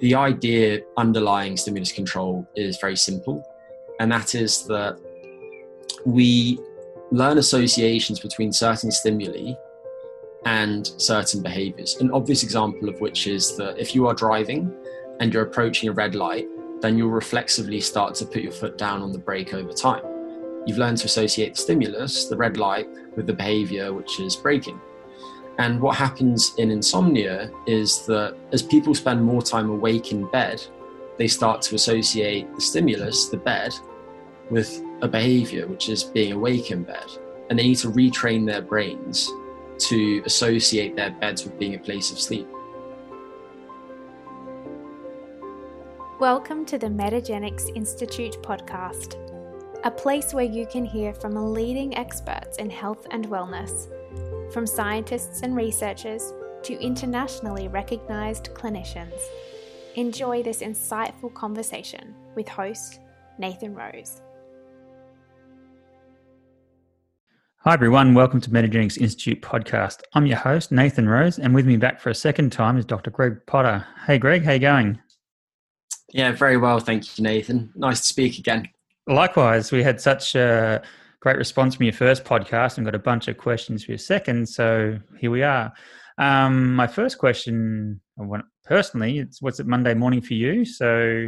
the idea underlying stimulus control is very simple, and that is that we learn associations between certain stimuli and certain behaviors. An obvious example of which is that if you are driving and you're approaching a red light, then you'll reflexively start to put your foot down on the brake over time. You've learned to associate the stimulus, the red light, with the behavior, which is braking. And what happens in insomnia is that as people spend more time awake in bed, they start to associate the stimulus, the bed, with a behavior, which is being awake in bed. And they need to retrain their brains to associate their beds with being a place of sleep. Welcome to the Metagenics Institute podcast, a place where you can hear from leading experts in health and wellness, from scientists and researchers to internationally recognized clinicians. Enjoy this insightful conversation with host Nathan Rose. Hi, everyone. Welcome to Metagenics Institute podcast. I'm your host, Nathan Rose, and with me back for a second time is Dr. Greg Potter. Hey, Greg, how you going? Yeah, very well. Thank you, Nathan. Nice to speak again. Likewise, we had such a great response from your first podcast and got a bunch of questions for your second. So here we are. Um, my first question, personally, it's what's it Monday morning for you? So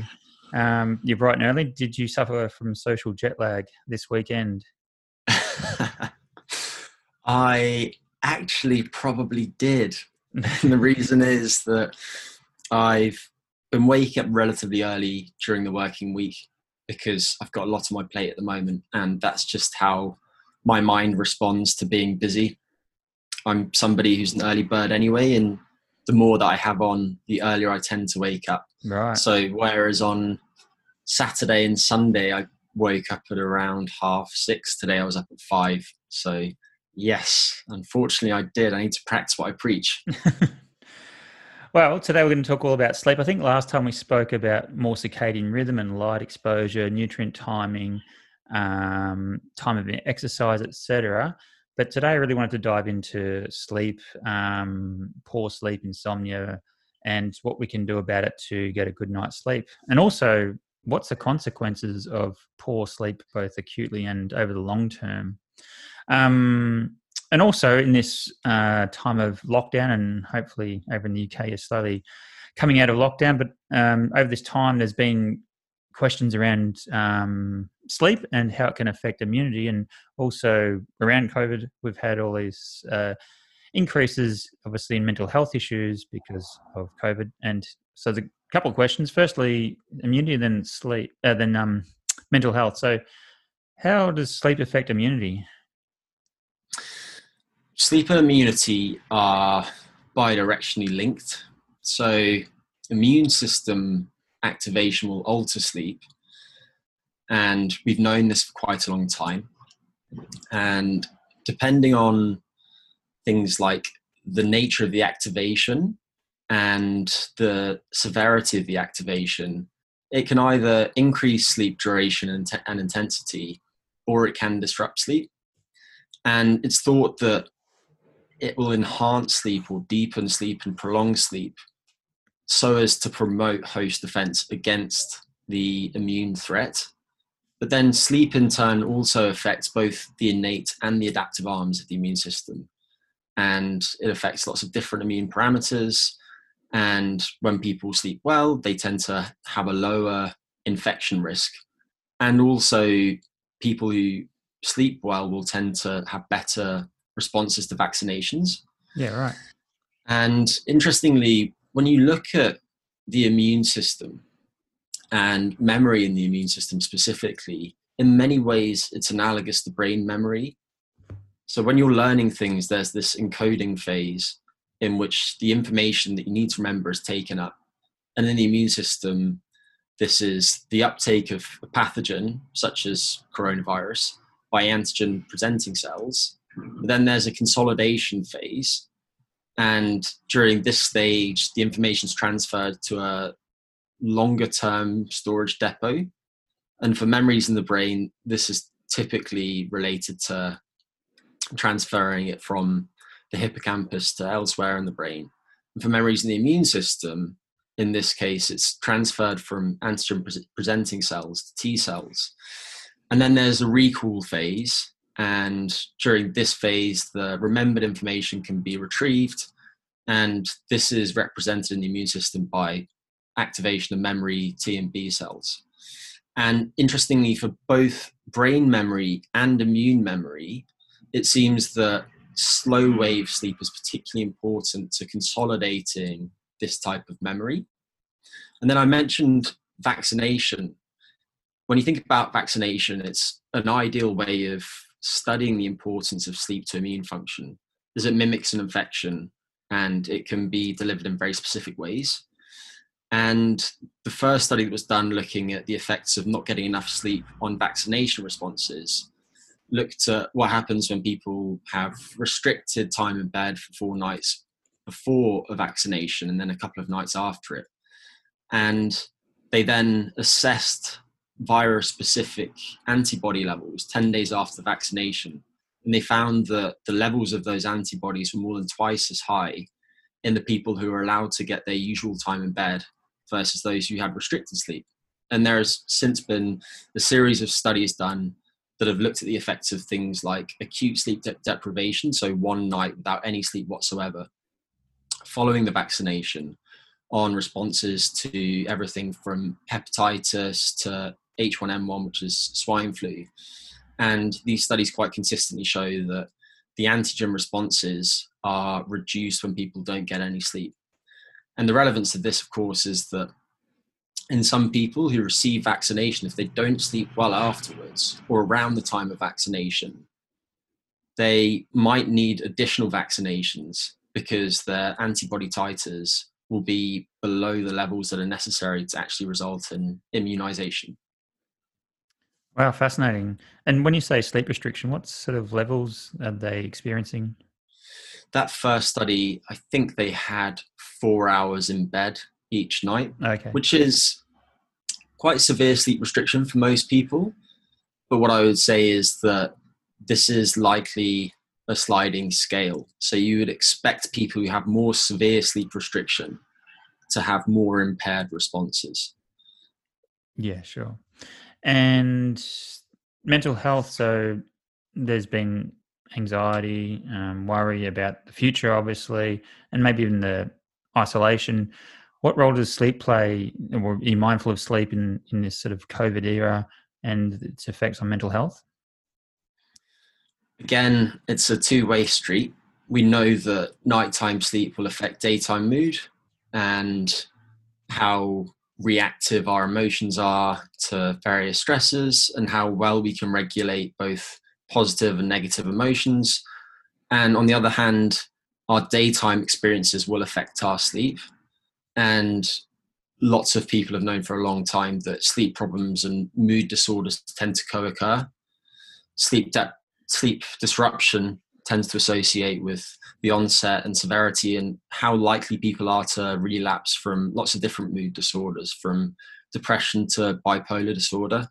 um, you're bright and early. Did you suffer from social jet lag this weekend? I actually probably did. the reason is that I've been waking up relatively early during the working week because I've got a lot on my plate at the moment, and that's just how my mind responds to being busy. I'm somebody who's an early bird anyway, and the more that I have on, the earlier I tend to wake up. Right. So whereas on Saturday and Sunday I woke up at around half six, today I was up at five. So Yes, unfortunately, I did. I need to practice what I preach. well, today we're going to talk all about sleep. I think last time we spoke about more circadian rhythm and light exposure, nutrient timing, um, time of exercise, etc. But today I really wanted to dive into sleep, um, poor sleep, insomnia, and what we can do about it to get a good night's sleep. And also, what's the consequences of poor sleep, both acutely and over the long term? Um, and also in this uh, time of lockdown, and hopefully over in the UK is slowly coming out of lockdown, but um, over this time there's been questions around um, sleep and how it can affect immunity, and also around COVID, we've had all these uh, increases, obviously, in mental health issues because of COVID. And so, the couple of questions: firstly, immunity, then sleep, uh, then um, mental health. So, how does sleep affect immunity? Sleep and immunity are bidirectionally linked. So, immune system activation will alter sleep. And we've known this for quite a long time. And depending on things like the nature of the activation and the severity of the activation, it can either increase sleep duration and, and intensity or it can disrupt sleep. And it's thought that it will enhance sleep or deepen sleep and prolong sleep so as to promote host defense against the immune threat. But then sleep in turn also affects both the innate and the adaptive arms of the immune system. And it affects lots of different immune parameters. And when people sleep well, they tend to have a lower infection risk. And also, people who sleep well will tend to have better responses to vaccinations. Yeah, right. And interestingly, when you look at the immune system and memory in the immune system specifically, in many ways it's analogous to brain memory. So when you're learning things, there's this encoding phase in which the information that you need to remember is taken up. And in the immune system, this is the uptake of a pathogen, such as coronavirus, by antigen presenting cells then there's a consolidation phase. And during this stage, the information is transferred to a longer term storage depot. And for memories in the brain, this is typically related to transferring it from the hippocampus to elsewhere in the brain. And for memories in the immune system, in this case, it's transferred from antigen presenting cells to T cells. And then there's a recall phase. And during this phase, the remembered information can be retrieved. And this is represented in the immune system by activation of memory T and B cells. And interestingly, for both brain memory and immune memory, it seems that slow wave sleep is particularly important to consolidating this type of memory. And then I mentioned vaccination. When you think about vaccination, it's an ideal way of studying the importance of sleep to immune function, as it mimics an infection and it can be delivered in very specific ways. And the first study that was done looking at the effects of not getting enough sleep on vaccination responses looked at what happens when people have restricted time in bed for four nights before a vaccination and then a couple of nights after it. And they then assessed virus specific antibody levels 10 days after vaccination. And they found that the levels of those antibodies were more than twice as high in the people who were allowed to get their usual time in bed versus those who had restricted sleep. And there has since been a series of studies done that have looked at the effects of things like acute sleep de- deprivation, so one night without any sleep whatsoever, following the vaccination, on responses to everything from hepatitis to H1N1, which is swine flu. And these studies quite consistently show that the antigen responses are reduced when people don't get any sleep. And the relevance of this, of course, is that in some people who receive vaccination, if they don't sleep well afterwards or around the time of vaccination, they might need additional vaccinations because their antibody titers will be below the levels that are necessary to actually result in immunization. Wow, fascinating. And when you say sleep restriction, what sort of levels are they experiencing? that first study, I think they had four hours in bed each night, okay. which is quite severe sleep restriction for most people. But what I would say is that this is likely a sliding scale. So you would expect people who have more severe sleep restriction to have more impaired responses. Yeah, sure. And mental health. So there's been anxiety, um, worry about the future, obviously, and maybe even the isolation. What role does sleep play? Or you mindful of sleep in, in this sort of COVID era and its effects on mental health? Again, it's a two way street. We know that nighttime sleep will affect daytime mood and how reactive our emotions are to various stresses and how well we can regulate both positive and negative emotions. And on the other hand, our daytime experiences will affect our sleep. And lots of people have known for a long time that sleep problems and mood disorders tend to co occur. Sleep, de- sleep disruption tends to associate with the onset and severity and how likely people are to relapse from lots of different mood disorders, from depression to bipolar disorder.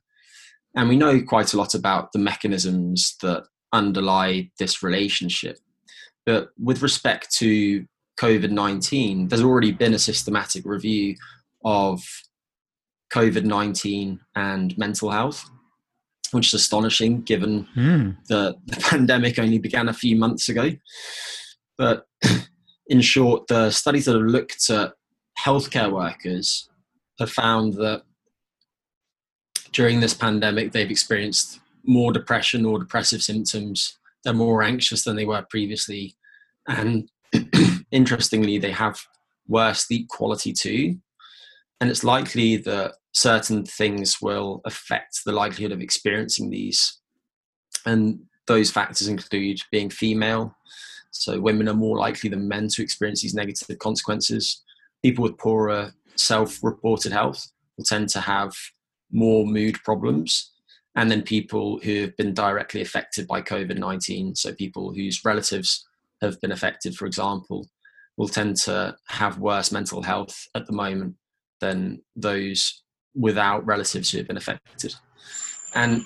And we know quite a lot about the mechanisms that underlie this relationship. But with respect to COVID 19, there's already been a systematic review of COVID 19 and mental health, which is astonishing given mm. the, the pandemic only began a few months ago. But in short, the studies that have looked at healthcare workers have found that during this pandemic, they've experienced more depression or depressive symptoms. They're more anxious than they were previously. And interestingly, they have worse sleep quality too. And it's likely that certain things will affect the likelihood of experiencing these. And those factors include being female. So women are more likely than men to experience these negative consequences. People with poorer self reported health will tend to have more mood problems. And then people who have been directly affected by COVID 19, so people whose relatives have been affected, for example, will tend to have worse mental health at the moment than those without relatives who have been affected. And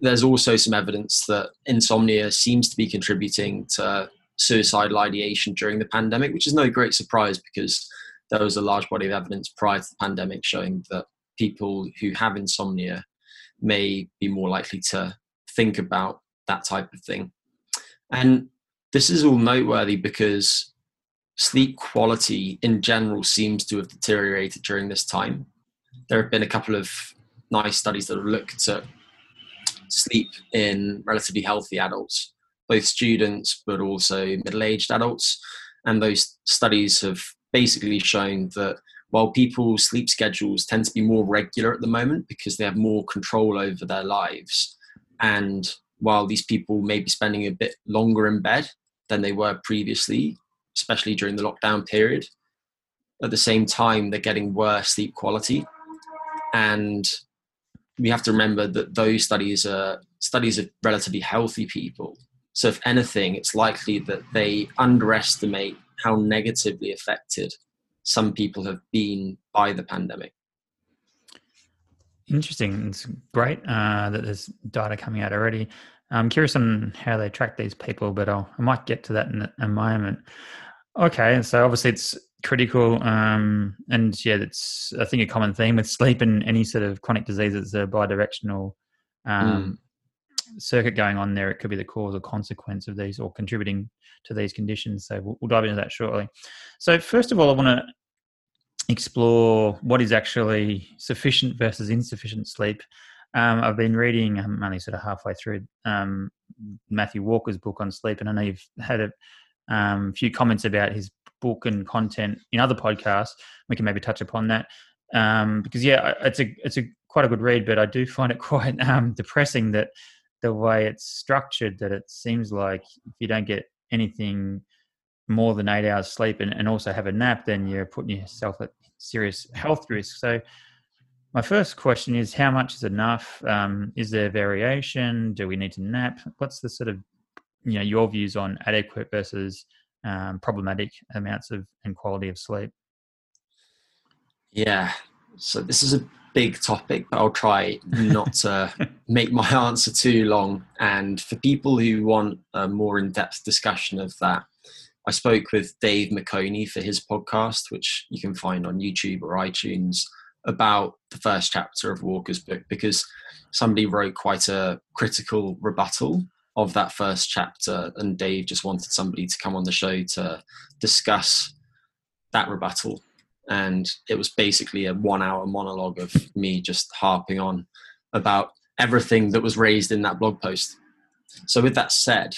there's also some evidence that insomnia seems to be contributing to suicidal ideation during the pandemic, which is no great surprise because there was a large body of evidence prior to the pandemic showing that people who have insomnia may be more likely to think about that type of thing. And this is all noteworthy because sleep quality in general seems to have deteriorated during this time. There have been a couple of nice studies that have looked at sleep in relatively healthy adults, both students but also middle aged adults. And those studies have basically shown that while people's sleep schedules tend to be more regular at the moment because they have more control over their lives, and while these people may be spending a bit longer in bed than they were previously, especially during the lockdown period, at the same time, they're getting worse sleep quality. And we have to remember that those studies are studies of relatively healthy people. So, if anything, it's likely that they underestimate how negatively affected some people have been by the pandemic. Interesting. It's great uh, that there's data coming out already. I'm curious on how they track these people, but I'll, I might get to that in a moment. Okay, so obviously it's critical, um, and yeah, it's I think a common theme with sleep and any sort of chronic disease. It's a bidirectional um, mm. circuit going on there. It could be the cause or consequence of these, or contributing to these conditions. So we'll, we'll dive into that shortly. So first of all, I want to explore what is actually sufficient versus insufficient sleep. Um, I've been reading, I'm only sort of halfway through um, Matthew Walker's book on sleep, and I know you've had a um, a few comments about his book and content in other podcasts. We can maybe touch upon that um, because, yeah, it's a it's a quite a good read, but I do find it quite um, depressing that the way it's structured, that it seems like if you don't get anything more than eight hours sleep and, and also have a nap, then you're putting yourself at serious health risk. So, my first question is how much is enough? Um, is there variation? Do we need to nap? What's the sort of you know your views on adequate versus um, problematic amounts of and quality of sleep? Yeah, so this is a big topic, but I'll try not to make my answer too long. And for people who want a more in-depth discussion of that, I spoke with Dave McOnie for his podcast, which you can find on YouTube or iTunes, about the first chapter of Walker's book because somebody wrote quite a critical rebuttal of that first chapter, and Dave just wanted somebody to come on the show to discuss that rebuttal. And it was basically a one hour monologue of me just harping on about everything that was raised in that blog post. So, with that said,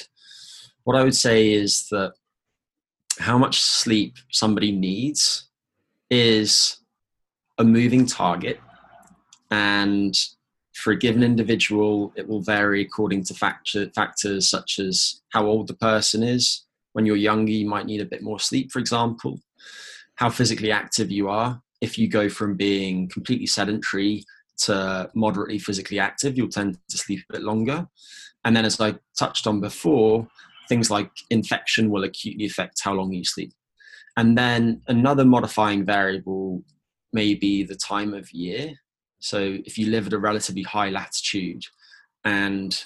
what I would say is that how much sleep somebody needs is a moving target and for a given individual, it will vary according to factor, factors such as how old the person is. When you're younger, you might need a bit more sleep, for example. How physically active you are. If you go from being completely sedentary to moderately physically active, you'll tend to sleep a bit longer. And then, as I touched on before, things like infection will acutely affect how long you sleep. And then another modifying variable may be the time of year. So if you live at a relatively high latitude and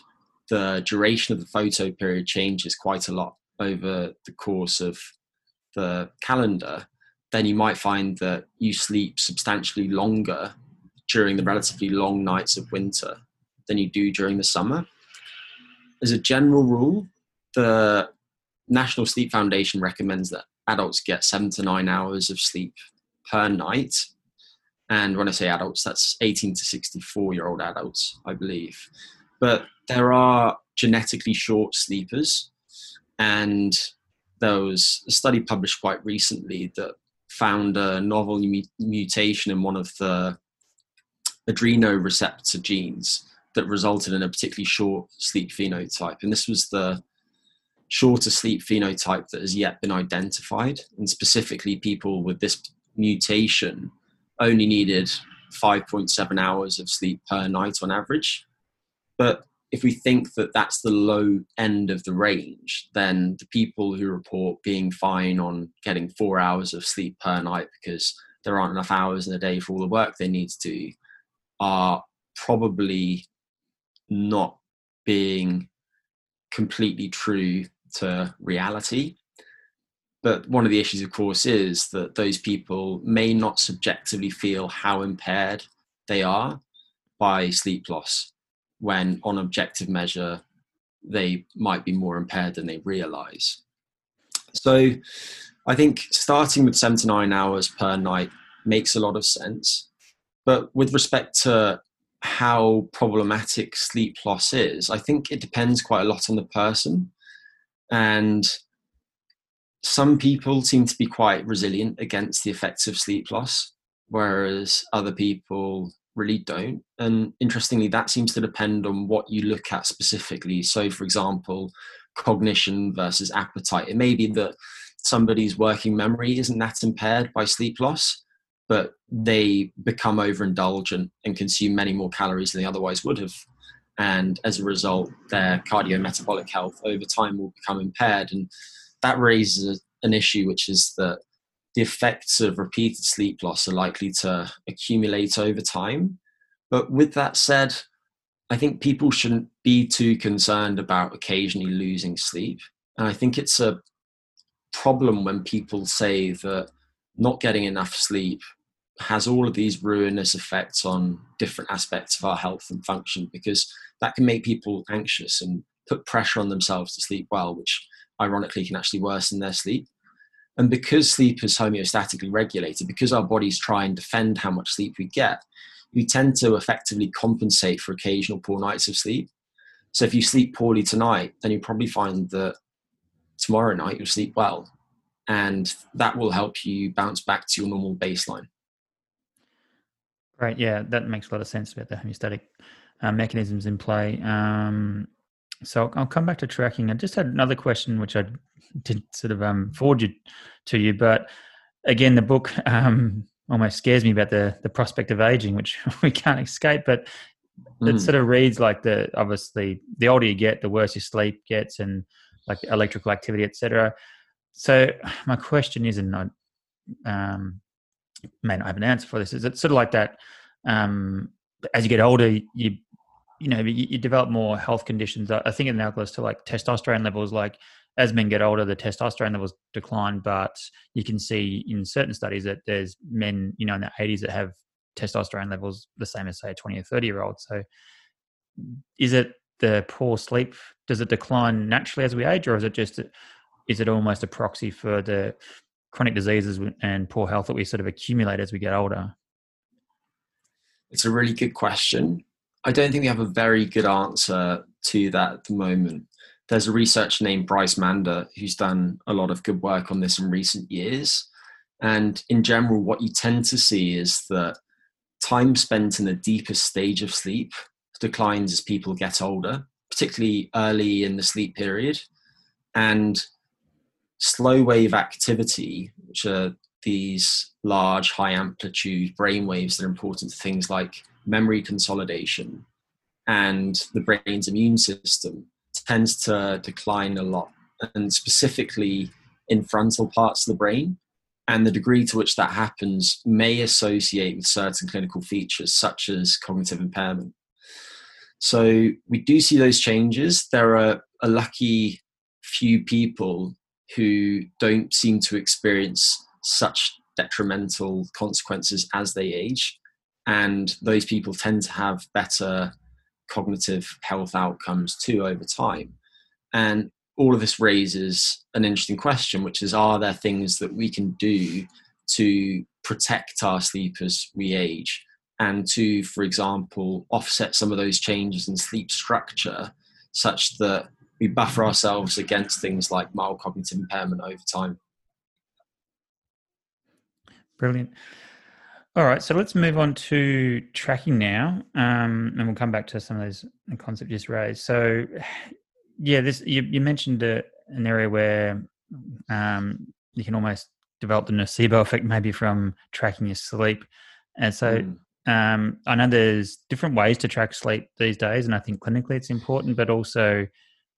the duration of the photo period changes quite a lot over the course of the calendar, then you might find that you sleep substantially longer during the relatively long nights of winter than you do during the summer. As a general rule, the National Sleep Foundation recommends that adults get seven to nine hours of sleep per night and when I say adults, that's 18 to 64 year old adults, I believe. But there are genetically short sleepers, and there was a study published quite recently that found a novel mutation in one of the adrenoreceptor genes that resulted in a particularly short sleep phenotype. And this was the shorter sleep phenotype that has yet been identified. And specifically, people with this mutation only needed 5.7 hours of sleep per night on average. But if we think that that's the low end of the range, then the people who report being fine on getting four hours of sleep per night because there aren't enough hours in the day for all the work they need to do are probably not being completely true to reality. But one of the issues, of course, is that those people may not subjectively feel how impaired they are by sleep loss, when on objective measure, they might be more impaired than they realize. So I think starting with seven to nine hours per night makes a lot of sense. But with respect to how problematic sleep loss is, I think it depends quite a lot on the person. And some people seem to be quite resilient against the effects of sleep loss, whereas other people really don't. And interestingly, that seems to depend on what you look at specifically. So, for example, cognition versus appetite. It may be that somebody's working memory isn't that impaired by sleep loss, but they become overindulgent and consume many more calories than they otherwise would have. And as a result, their cardiometabolic health over time will become impaired. And that raises an issue, which is that the effects of repeated sleep loss are likely to accumulate over time. But with that said, I think people shouldn't be too concerned about occasionally losing sleep. And I think it's a problem when people say that not getting enough sleep has all of these ruinous effects on different aspects of our health and function because that can make people anxious and put pressure on themselves to sleep well, which ironically can actually worsen their sleep. And because sleep is homeostatically regulated, because our bodies try and defend how much sleep we get, we tend to effectively compensate for occasional poor nights of sleep. So if you sleep poorly tonight, then you probably find that tomorrow night you'll sleep well. And that will help you bounce back to your normal baseline. Right. Yeah, that makes a lot of sense about the homeostatic uh, mechanisms in play. Um, so I'll, come back to tracking. I just had another question, which I did sort of um, forward you to you, but again, the book um, almost scares me about the the prospect of aging, which we can't escape. But mm. it sort of reads like the obviously the older you get, the worse your sleep gets, and like electrical activity, etc. So my question is, and I um, may not have an answer for this. Is it sort of like that? Um, as you get older, you you know you, you develop more health conditions. I think it now goes to like testosterone levels. Like as men get older, the testosterone levels decline, but you can see in certain studies that there's men, you know, in their 80s that have testosterone levels the same as say a 20 or 30 year old. So is it the poor sleep? Does it decline naturally as we age, or is it just is it almost a proxy for the chronic diseases and poor health that we sort of accumulate as we get older? It's a really good question. I don't think we have a very good answer to that at the moment. There's a researcher named Bryce Mander who's done a lot of good work on this in recent years. And in general, what you tend to see is that time spent in the deepest stage of sleep declines as people get older, particularly early in the sleep period. And slow wave activity, which are these large high amplitude brain waves that are important to things like memory consolidation and the brain's immune system, tends to decline a lot, and specifically in frontal parts of the brain. And the degree to which that happens may associate with certain clinical features, such as cognitive impairment. So we do see those changes. There are a lucky few people who don't seem to experience such detrimental consequences as they age. And those people tend to have better cognitive health outcomes too over time. And all of this raises an interesting question, which is are there things that we can do to protect our sleep as we age and to, for example, offset some of those changes in sleep structure such that we buffer ourselves against things like mild cognitive impairment over time. Brilliant. All right, so let's move on to tracking now, um, and we'll come back to some of those concepts just raised. So, yeah, this you, you mentioned a, an area where um, you can almost develop the nocebo effect, maybe from tracking your sleep. And so, mm. um, I know there's different ways to track sleep these days, and I think clinically it's important, but also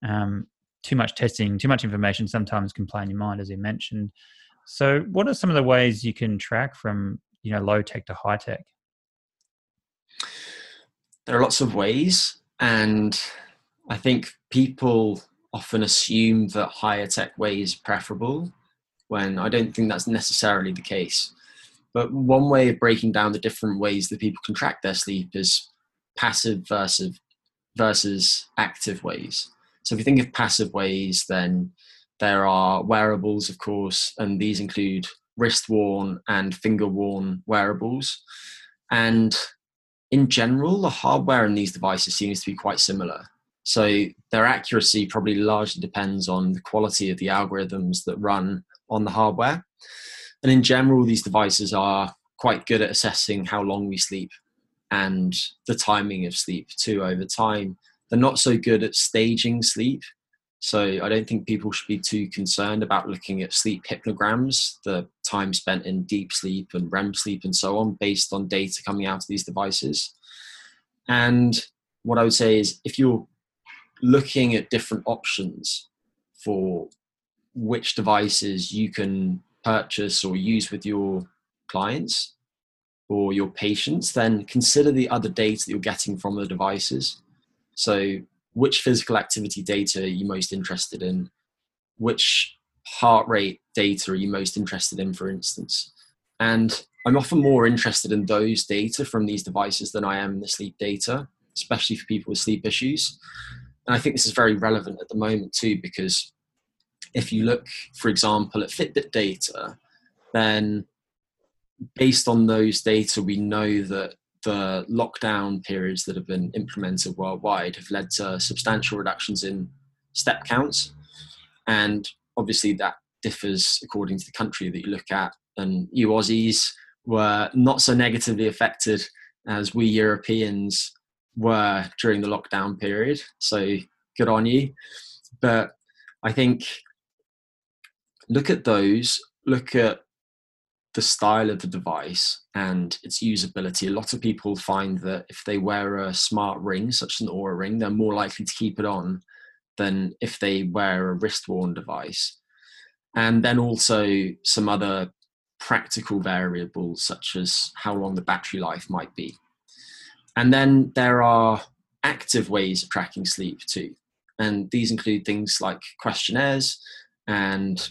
um, too much testing, too much information sometimes can play in your mind, as you mentioned. So, what are some of the ways you can track from you know low tech to high tech? There are lots of ways, and I think people often assume that higher tech way is preferable. when I don't think that's necessarily the case. But one way of breaking down the different ways that people can track their sleep is passive versus versus active ways. So if you think of passive ways, then there are wearables, of course, and these include wrist worn and finger worn wearables. And in general, the hardware in these devices seems to be quite similar. So their accuracy probably largely depends on the quality of the algorithms that run on the hardware. And in general, these devices are quite good at assessing how long we sleep and the timing of sleep too over time. They're not so good at staging sleep. So I don't think people should be too concerned about looking at sleep hypnograms, the time spent in deep sleep and REM sleep and so on, based on data coming out of these devices. And what I would say is if you're looking at different options for which devices you can purchase or use with your clients or your patients, then consider the other data that you're getting from the devices. So, which physical activity data are you most interested in? Which heart rate data are you most interested in, for instance? And I'm often more interested in those data from these devices than I am in the sleep data, especially for people with sleep issues. And I think this is very relevant at the moment too, because if you look, for example, at Fitbit data, then based on those data, we know that the lockdown periods that have been implemented worldwide have led to substantial reductions in step counts. And obviously, that differs according to the country that you look at. And you Aussies were not so negatively affected as we Europeans were during the lockdown period. So good on you. But I think look at those, look at the style of the device and its usability. A lot of people find that if they wear a smart ring, such as an Oura ring, they're more likely to keep it on than if they wear a wrist worn device. And then also some other practical variables, such as how long the battery life might be. And then there are active ways of tracking sleep too. And these include things like questionnaires and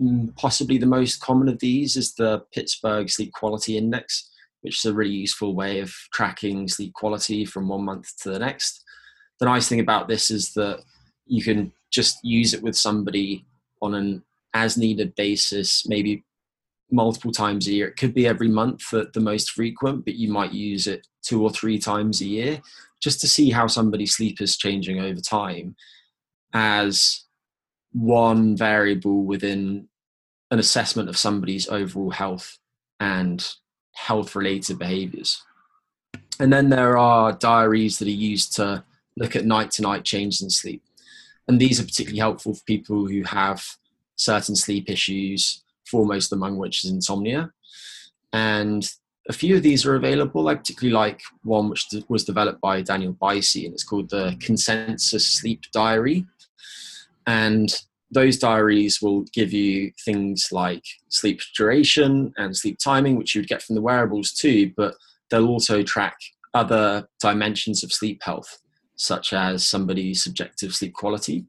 Mm, possibly the most common of these is the Pittsburgh Sleep Quality Index, which is a really useful way of tracking sleep quality from one month to the next. The nice thing about this is that you can just use it with somebody on an as needed basis, maybe multiple times a year. It could be every month at the most frequent, but you might use it two or three times a year just to see how somebody's sleep is changing over time as one variable within an assessment of somebody's overall health and health related behaviors. And then there are diaries that are used to look at night to night changes in sleep. And these are particularly helpful for people who have certain sleep issues foremost among which is insomnia. And a few of these are available. I particularly like one which was developed by Daniel Buysse, and it's called the Consensus Sleep Diary. And those diaries will give you things like sleep duration and sleep timing, which you would get from the wearables too, but they'll also track other dimensions of sleep health, such as somebody's subjective sleep quality.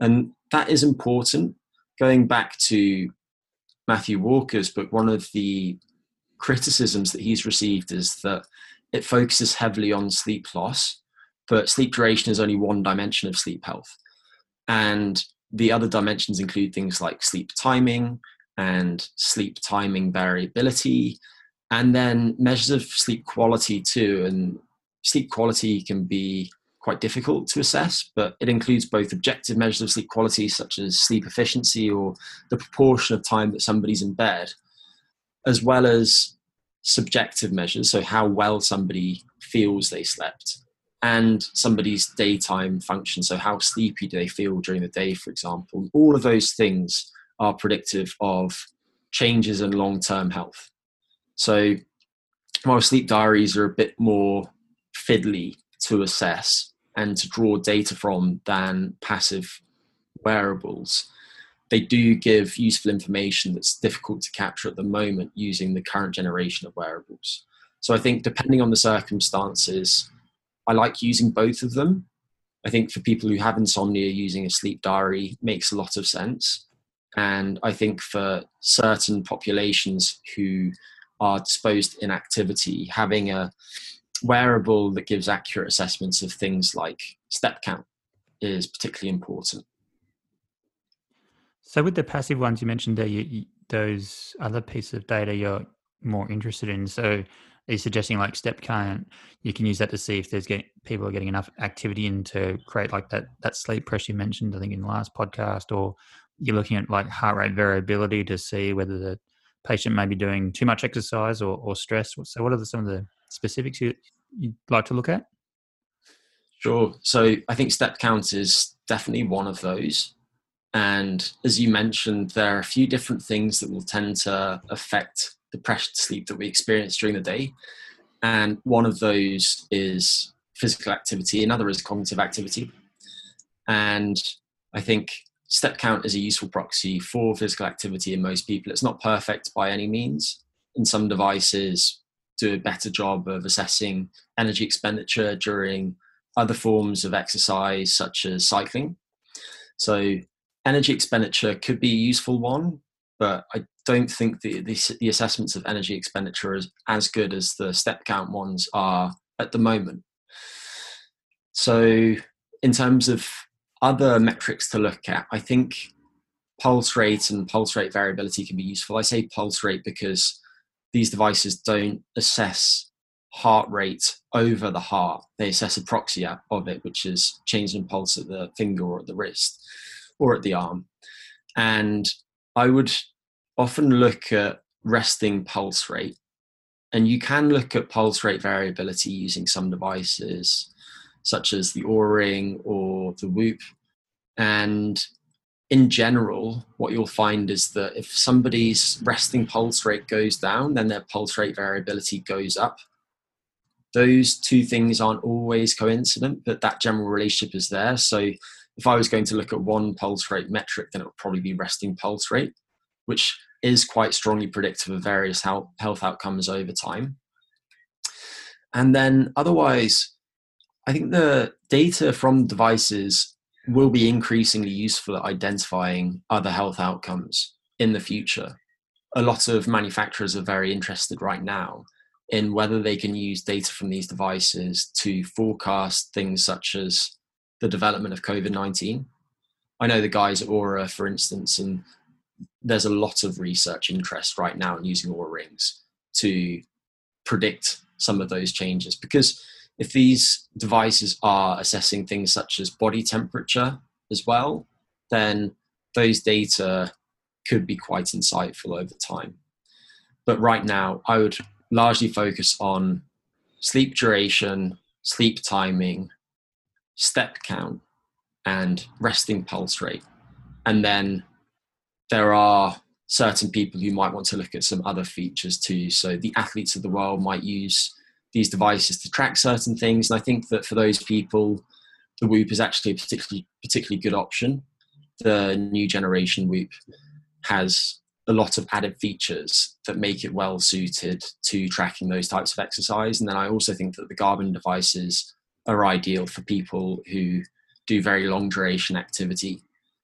And that is important. Going back to Matthew Walker's book, one of the criticisms that he's received is that it focuses heavily on sleep loss, but sleep duration is only one dimension of sleep health. And the other dimensions include things like sleep timing and sleep timing variability, and then measures of sleep quality too. And sleep quality can be quite difficult to assess, but it includes both objective measures of sleep quality, such as sleep efficiency or the proportion of time that somebody's in bed, as well as subjective measures, so how well somebody feels they slept, and somebody's daytime function, so how sleepy do they feel during the day, for example. All of those things are predictive of changes in long term health. So, while sleep diaries are a bit more fiddly to assess, and to draw data from than passive wearables. They do give useful information that's difficult to capture at the moment using the current generation of wearables. So I think depending on the circumstances, I like using both of them. I think for people who have insomnia, using a sleep diary makes a lot of sense. And I think for certain populations who are disposed in activity, having a wearable that gives accurate assessments of things like step count is particularly important. So, with the passive ones you mentioned there, you, those other pieces of data you're more interested in. So, are you suggesting like step count? You can use that to see if there's getting people are getting enough activity in to create like that that sleep pressure you mentioned, I think in the last podcast, or you're looking at like heart rate variability to see whether the patient may be doing too much exercise or, or stress. So, what are the, some of the specifics you, you'd like to look at? Sure. So, I think step count is definitely one of those. And as you mentioned, there are a few different things that will tend to affect the pressured sleep that we experience during the day. And one of those is physical activity, another is cognitive activity. And I think step count is a useful proxy for physical activity in most people. It's not perfect by any means. And some devices do a better job of assessing energy expenditure during other forms of exercise, such as cycling. So, energy expenditure could be a useful one, but I don't think the, the, the assessments of energy expenditure is as good as the step count ones are at the moment. So, in terms of other metrics to look at, I think pulse rate and pulse rate variability can be useful. I say pulse rate because these devices don't assess heart rate over the heart. They assess a proxy of it, which is change in pulse at the finger or at the wrist or at the arm. And I would often look at resting pulse rate. And you can look at pulse rate variability using some devices, such as the Oura Ring or the Whoop. And in general, what you'll find is that if somebody's resting pulse rate goes down, then their pulse rate variability goes up. Those two things aren't always coincident, but that general relationship is there. So if I was going to look at one pulse rate metric, then it would probably be resting pulse rate, which is quite strongly predictive of various health health outcomes over time. And then otherwise, I think the data from devices will be increasingly useful at identifying other health outcomes in the future. A lot of manufacturers are very interested right now in whether they can use data from these devices to forecast things such as the development of COVID 19. I know the guys at Oura, for instance, and there's a lot of research interest right now in using Oura rings to predict some of those changes because if these devices are assessing things such as body temperature as well, then those data could be quite insightful over time. But right now, I would largely focus on sleep duration, sleep timing, step count, and resting pulse rate. And then there are certain people who might want to look at some other features too. So the athletes of the world might use these devices to track certain things. And I think that for those people, the Whoop is actually a particularly particularly good option. The new generation Whoop has a lot of added features that make it well suited to tracking those types of exercise. And then I also think that the Garmin devices are ideal for people who do very long duration activity.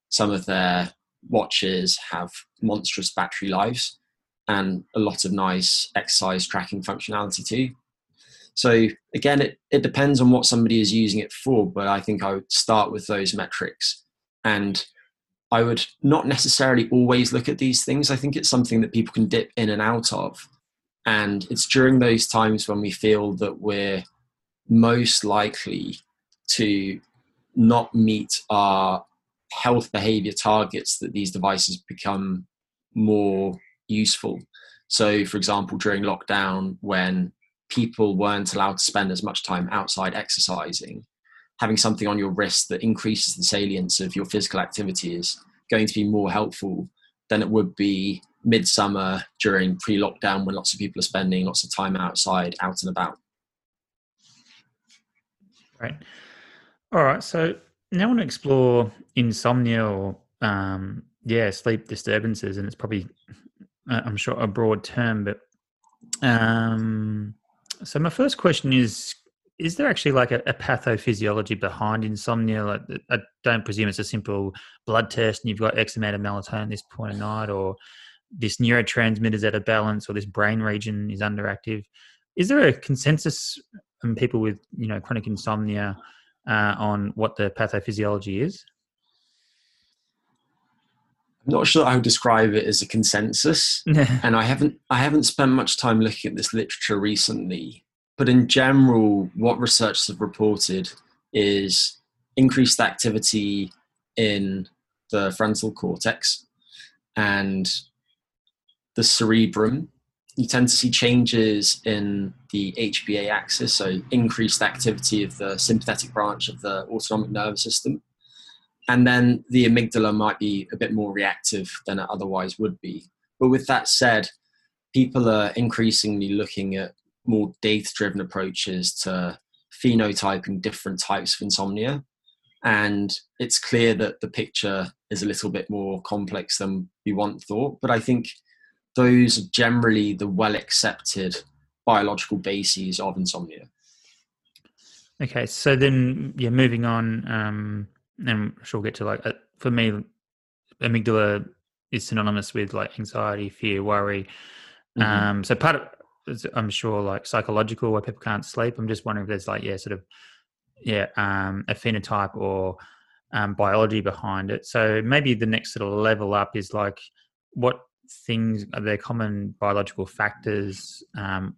Some of their watches have monstrous battery lives and a lot of nice exercise tracking functionality too. So again, it, it depends on what somebody is using it for, but I think I would start with those metrics. And I would not necessarily always look at these things. I think it's something that people can dip in and out of. And it's during those times when we feel that we're most likely to not meet our health behavior targets that these devices become more useful. So, for example, during lockdown, when people weren't allowed to spend as much time outside exercising, having something on your wrist that increases the salience of your physical activity is going to be more helpful than it would be midsummer during pre lockdown when lots of people are spending lots of time outside, out and about. Right. All right. So now I want to explore insomnia or um, yeah, sleep disturbances, and it's probably uh, I'm sure a broad term, but um, so my first question is is there actually like a, a, pathophysiology behind insomnia? Like, I don't presume it's a simple blood test and you've got X amount of melatonin at this point of night, or this neurotransmitter is out of balance, or this brain region is underactive. Is there a consensus in people with you know chronic insomnia uh, on what the pathophysiology is? I'm not sure I would describe it as a consensus, and I haven't I haven't spent much time looking at this literature recently but in general, what researchers have reported is increased activity in the frontal cortex and the cerebrum. You tend to see changes in the HPA axis, so increased activity of the sympathetic branch of the autonomic nervous system. And then the amygdala might be a bit more reactive than it otherwise would be. But with that said, people are increasingly looking at more data driven approaches to phenotyping different types of insomnia. And it's clear that the picture is a little bit more complex than we once thought. But I think those are generally the well accepted biological bases of insomnia. Okay, so then, yeah, moving on, um, and I'm sure we'll get to like, uh, for me, amygdala is synonymous with like anxiety, fear, worry. Mm-hmm. Um, so part of I'm sure like psychological where people can't sleep. I'm just wondering if there's like yeah, sort of yeah, um, a phenotype or um, biology behind it. So maybe the next sort of level up is like what things are there common biological factors um,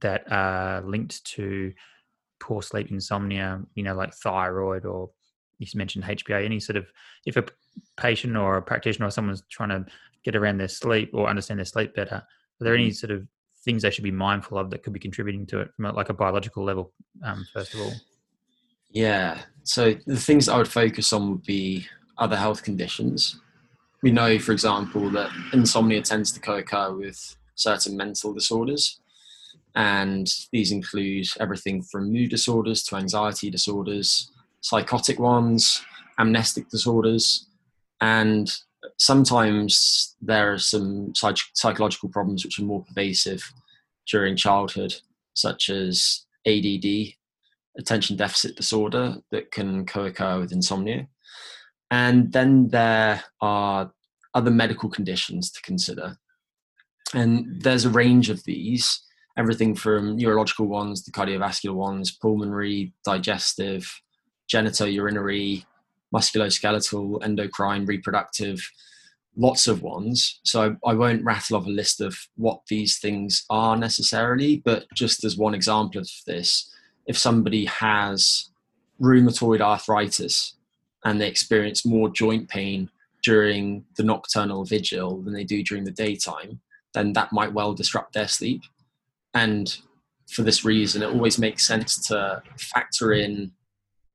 that are linked to poor sleep insomnia? You know, like thyroid or you mentioned HPA. Any sort of if a patient or a practitioner or someone's trying to get around their sleep or understand their sleep better, are there any mm-hmm. sort of things they should be mindful of that could be contributing to it from a, like a biological level um, first of all yeah so the things i would focus on would be other health conditions we know for example that insomnia tends to co-occur with certain mental disorders and these include everything from mood disorders to anxiety disorders psychotic ones amnestic disorders and sometimes there are some psych- psychological problems which are more pervasive during childhood, such as ADD, attention deficit disorder, that can co occur with insomnia. And then there are other medical conditions to consider. And there's a range of these, everything from neurological ones to cardiovascular ones, pulmonary, digestive, genitourinary, musculoskeletal, endocrine, reproductive, lots of ones. So I, I, won't rattle off a list of what these things are necessarily, but just as one example of this, if somebody has rheumatoid arthritis and they experience more joint pain during the nocturnal vigil than they do during the daytime, then that might well disrupt their sleep. And for this reason, it always makes sense to factor in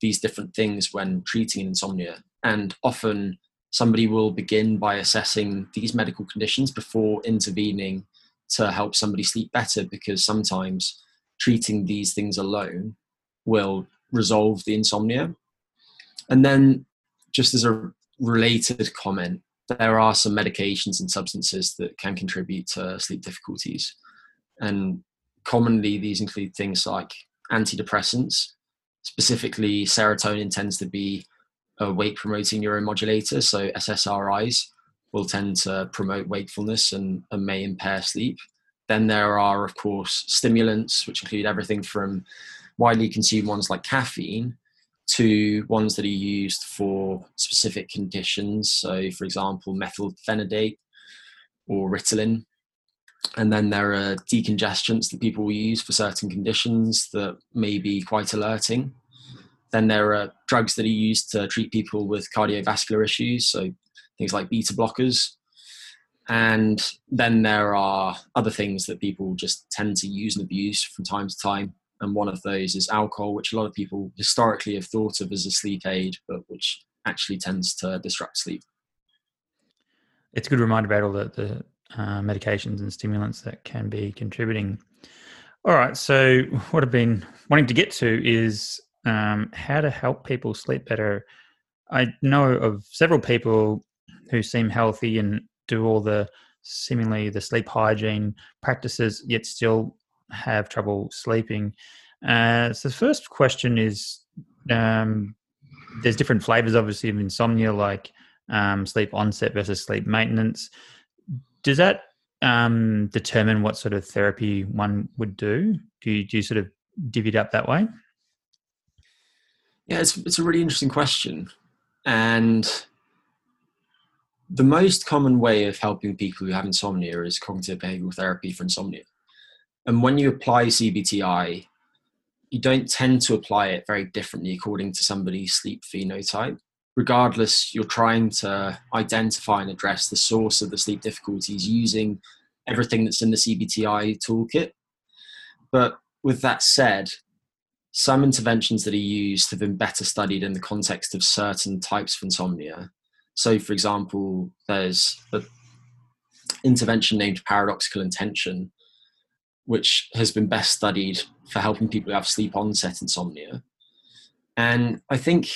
these different things when treating insomnia. And often somebody will begin by assessing these medical conditions before intervening to help somebody sleep better because sometimes treating these things alone will resolve the insomnia. And then, just as a related comment, there are some medications and substances that can contribute to sleep difficulties. And commonly, these include things like antidepressants, specifically serotonin tends to be a wake promoting neuromodulator, so SSRIs will tend to promote wakefulness and, and may impair sleep. Then there are, of course, stimulants, which include everything from widely consumed ones like caffeine to ones that are used for specific conditions. So, for example, methylphenidate or Ritalin. And then there are decongestants that people will use for certain conditions that may be quite alerting. Then there are drugs that are used to treat people with cardiovascular issues, so things like beta blockers. And then there are other things that people just tend to use and abuse from time to time. And one of those is alcohol, which a lot of people historically have thought of as a sleep aid, but which actually tends to disrupt sleep. It's a good reminder about all the, the uh, medications and stimulants that can be contributing. All right, so what I've been wanting to get to is um, how to help people sleep better. I know of several people who seem healthy and do all the seemingly the sleep hygiene practices, yet still have trouble sleeping. Uh, so the first question is um, there's different flavors, obviously, of insomnia, like um, sleep onset versus sleep maintenance. Does that um, determine what sort of therapy one would do? Do you, do you sort of divvy it up that way? Yeah, it's, it's a really interesting question. And the most common way of helping people who have insomnia is cognitive behavioral therapy for insomnia. And when you apply CBTI, you don't tend to apply it very differently according to somebody's sleep phenotype. Regardless, you're trying to identify and address the source of the sleep difficulties using everything that's in the CBTI toolkit. But with that said, some interventions that are used have been better studied in the context of certain types of insomnia. So, for example, there's an intervention named paradoxical intention, which has been best studied for helping people who have sleep onset insomnia. And I think,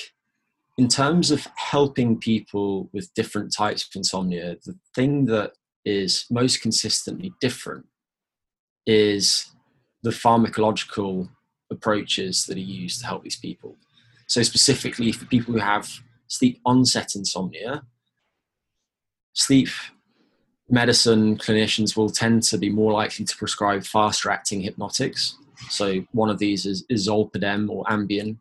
in terms of helping people with different types of insomnia, the thing that is most consistently different is the pharmacological approaches that are used to help these people. So, specifically for people who have sleep onset insomnia, sleep medicine clinicians will tend to be more likely to prescribe faster acting hypnotics. So, one of these is, is Zolpidem or Ambien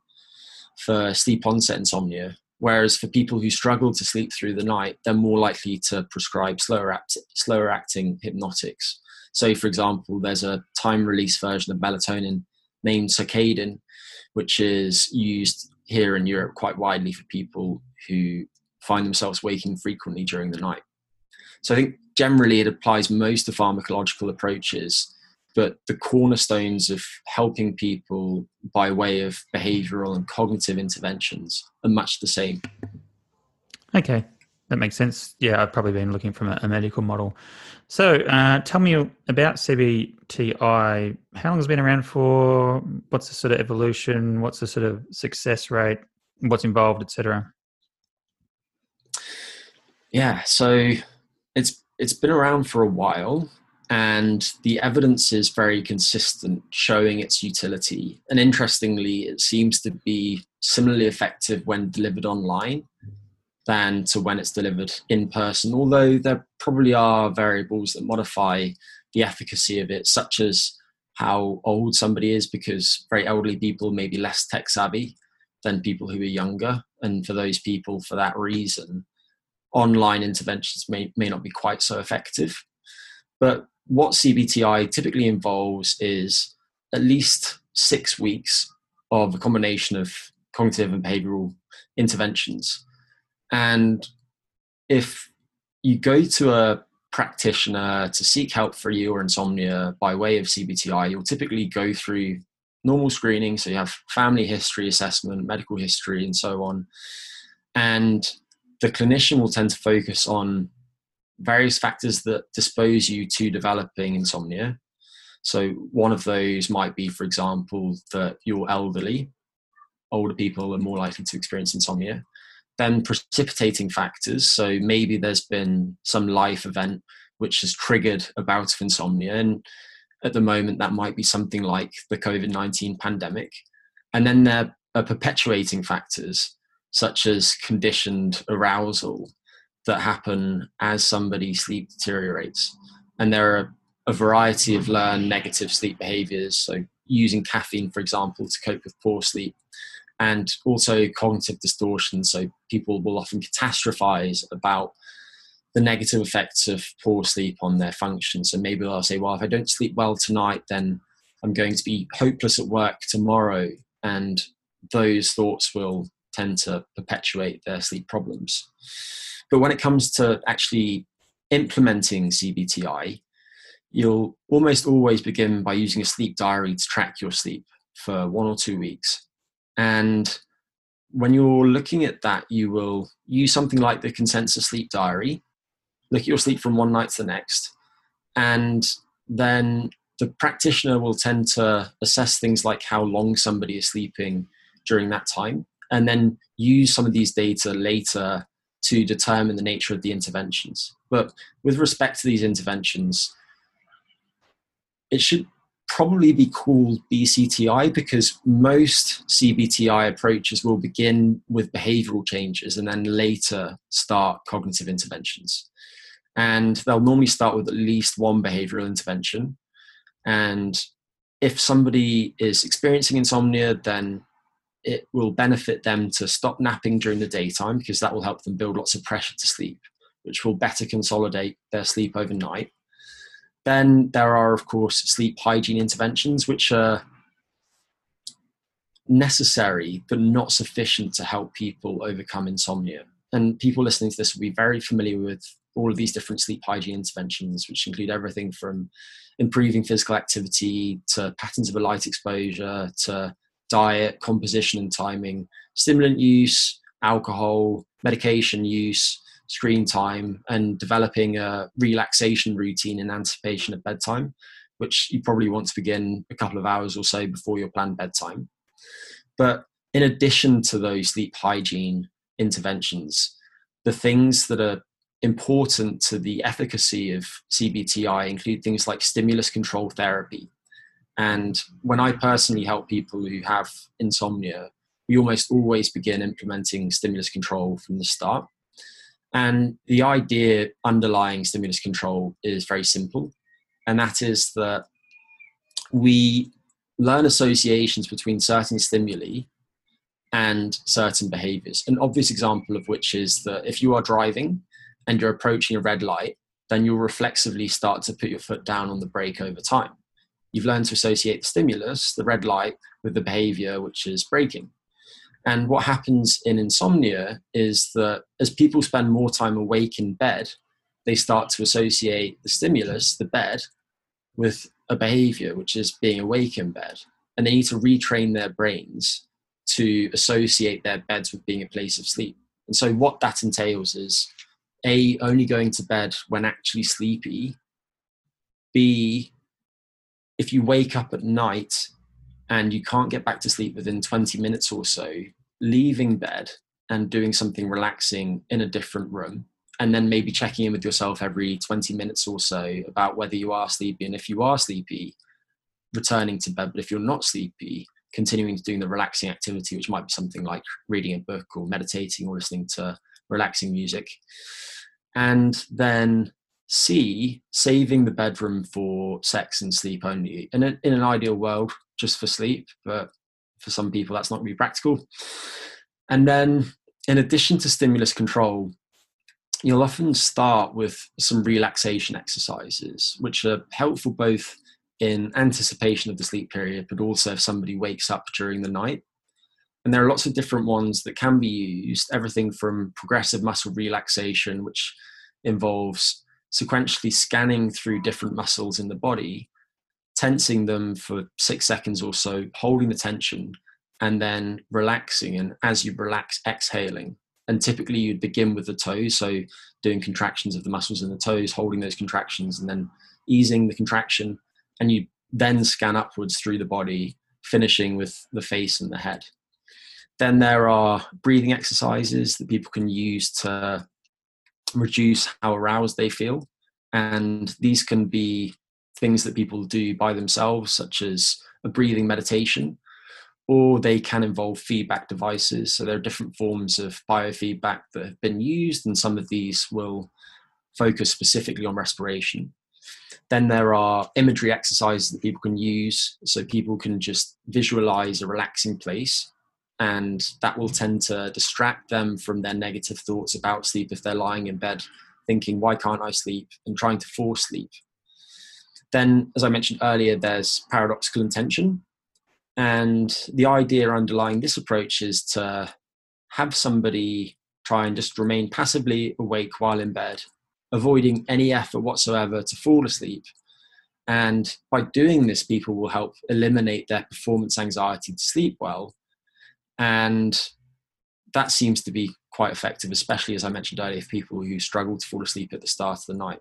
for sleep onset insomnia. Whereas for people who struggle to sleep through the night, they're more likely to prescribe slower, act- slower acting hypnotics. So, for example, there's a time release version of melatonin named Circadin, which is used here in Europe quite widely for people who find themselves waking frequently during the night. So I think generally it applies most to pharmacological approaches, but the cornerstones of helping people by way of behavioral and cognitive interventions are much the same. Okay, that makes sense. Yeah, I've probably been looking from a, a medical model. So, uh, tell me about CBTI. How long has it been around for? What's the sort of evolution? What's the sort of success rate? What's involved, etc. Yeah, so it's it's been around for a while, and the evidence is very consistent, showing its utility. And interestingly, it seems to be similarly effective when delivered online than to when it's delivered in person, although there probably are variables that modify the efficacy of it, such as how old somebody is, because very elderly people may be less tech savvy than people who are younger. And for those people, for that reason, online interventions may, may not be quite so effective. But what CBTI typically involves is at least six weeks of a combination of cognitive and behavioral interventions and if you go to a practitioner to seek help for you or insomnia by way of CBTI, you'll typically go through normal screening. So you have family history assessment, medical history, and so on. And the clinician will tend to focus on various factors that dispose you to developing insomnia. So one of those might be, for example, that you're elderly. Older people are more likely to experience insomnia then precipitating factors. So maybe there's been some life event which has triggered a bout of insomnia. And at the moment, that might be something like the COVID 19 pandemic. And then there are perpetuating factors, such as conditioned arousal that happen as somebody's sleep deteriorates. And there are a variety of learned negative sleep behaviors. So, using caffeine, for example, to cope with poor sleep, and also cognitive distortion. So people will often catastrophize about the negative effects of poor sleep on their function. So maybe they'll say, well, if I don't sleep well tonight, then I'm going to be hopeless at work tomorrow. And those thoughts will tend to perpetuate their sleep problems. But when it comes to actually implementing CBTI, you'll almost always begin by using a sleep diary to track your sleep for one or two weeks. And when you're looking at that, you will use something like the consensus sleep diary, look at your sleep from one night to the next, and then the practitioner will tend to assess things like how long somebody is sleeping during that time, and then use some of these data later to determine the nature of the interventions. But with respect to these interventions, it should probably be called BCTI because most CBTI approaches will begin with behavioral changes and then later start cognitive interventions. And they'll normally start with at least one behavioral intervention. And if somebody is experiencing insomnia, then it will benefit them to stop napping during the daytime because that will help them build lots of pressure to sleep, which will better consolidate their sleep overnight then there are, of course, sleep hygiene interventions, which are necessary but not sufficient to help people overcome insomnia. And people listening to this will be very familiar with all of these different sleep hygiene interventions, which include everything from improving physical activity to patterns of light exposure to diet, composition, and timing, stimulant use, alcohol, medication use, screen time and developing a relaxation routine in anticipation of bedtime, which you probably want to begin a couple of hours or so before your planned bedtime. But in addition to those sleep hygiene interventions, the things that are important to the efficacy of CBTI include things like stimulus control therapy. And when I personally help people who have insomnia, we almost always begin implementing stimulus control from the start. And the idea underlying stimulus control is very simple, and that is that we learn associations between certain stimuli and certain behaviors. An obvious example of which is that if you are driving and you're approaching a red light, then you'll reflexively start to put your foot down on the brake over time. You've learned to associate the stimulus, the red light, with the behavior, which is breaking. And what happens in insomnia is that as people spend more time awake in bed, they start to associate the stimulus, the bed, with a behavior, which is being awake in bed. And they need to retrain their brains to associate their beds with being a place of sleep. And so, what that entails is A, only going to bed when actually sleepy, B, if you wake up at night and you can't get back to sleep within 20 minutes or so, leaving bed and doing something relaxing in a different room and then maybe checking in with yourself every 20 minutes or so about whether you are sleepy and if you are sleepy returning to bed. But if you're not sleepy continuing to doing the relaxing activity which might be something like reading a book or meditating or listening to relaxing music. And then c saving the bedroom for sex and sleep only in, a, in an ideal world just for sleep, but for some people that's not really practical. And then, in addition to stimulus control, you'll often start with some relaxation exercises, which are helpful both in anticipation of the sleep period, but also if somebody wakes up during the night. And there are lots of different ones that can be used, everything from progressive muscle relaxation, which involves sequentially scanning through different muscles in the body tensing them for six seconds or so, holding the tension, and then relaxing. And as you relax, exhaling. And typically you'd begin with the toes, so doing contractions of the muscles in the toes, holding those contractions, and then easing the contraction. And you then scan upwards through the body, finishing with the face and the head. Then there are breathing exercises that people can use to reduce how aroused they feel. And these can be things that people do by themselves, such as a breathing meditation, or they can involve feedback devices. So there are different forms of biofeedback that have been used, and some of these will focus specifically on respiration. Then there are imagery exercises that people can use, so people can just visualize a relaxing place, and that will tend to distract them from their negative thoughts about sleep if they're lying in bed thinking, Why can't I sleep? and trying to force sleep. Then, as I mentioned earlier, there's paradoxical intention. And the idea underlying this approach is to have somebody try and just remain passively awake while in bed, avoiding any effort whatsoever to fall asleep. And by doing this, people will help eliminate their performance anxiety to sleep well. And that seems to be quite effective, especially as I mentioned earlier, people who struggle to fall asleep at the start of the night.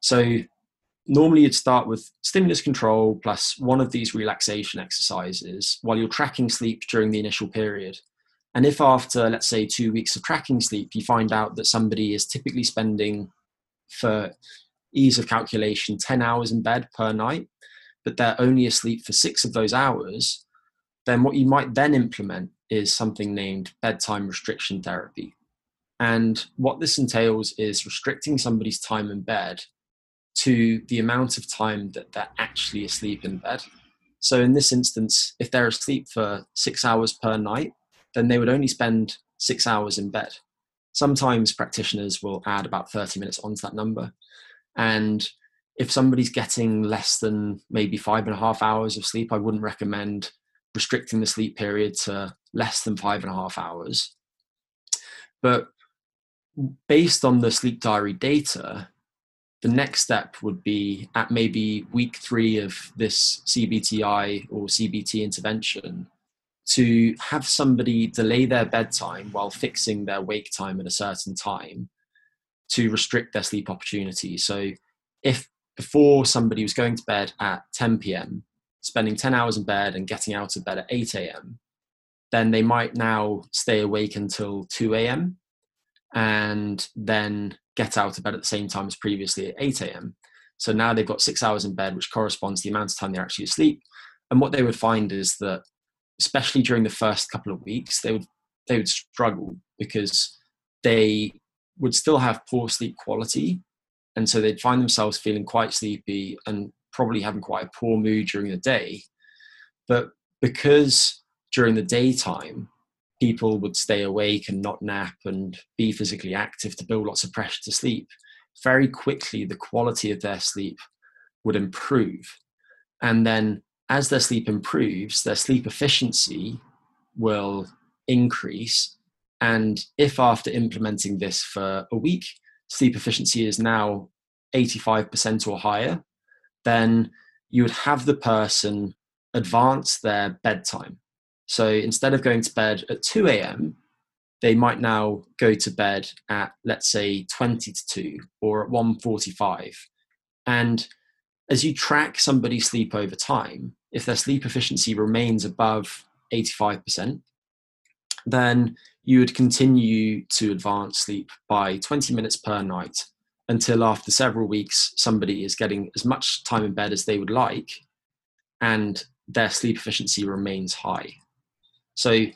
So normally you'd start with stimulus control plus one of these relaxation exercises while you're tracking sleep during the initial period. And if after, let's say, two weeks of tracking sleep, you find out that somebody is typically spending, for ease of calculation, 10 hours in bed per night, but they're only asleep for six of those hours, then what you might then implement is something named bedtime restriction therapy. And what this entails is restricting somebody's time in bed to the amount of time that they're actually asleep in bed. So, in this instance, if they're asleep for six hours per night, then they would only spend six hours in bed. Sometimes practitioners will add about 30 minutes onto that number. And if somebody's getting less than maybe five and a half hours of sleep, I wouldn't recommend restricting the sleep period to less than five and a half hours. But based on the sleep diary data, the next step would be at maybe week three of this CBTI or CBT intervention to have somebody delay their bedtime while fixing their wake time at a certain time to restrict their sleep opportunity. So if before somebody was going to bed at 10 p.m., spending 10 hours in bed and getting out of bed at 8 a.m., then they might now stay awake until 2 a.m. and then get out of bed at the same time as previously at 8 a.m. So now they've got six hours in bed, which corresponds to the amount of time they're actually asleep. And what they would find is that, especially during the first couple of weeks, they would they would struggle because they would still have poor sleep quality, and so they'd find themselves feeling quite sleepy and probably having quite a poor mood during the day. But because during the daytime people would stay awake and not nap and be physically active to build lots of pressure to sleep, very quickly the quality of their sleep would improve. And then as their sleep improves, their sleep efficiency will increase. And if after implementing this for a week, sleep efficiency is now 85% or higher, then you would have the person advance their bedtime. So instead of going to bed at 2 a.m., they might now go to bed at let's say 20 to 2 or at 1:45. And as you track somebody's sleep over time, if their sleep efficiency remains above 85%, then you would continue to advance sleep by 20 minutes per night until after several weeks somebody is getting as much time in bed as they would like and their sleep efficiency remains high. So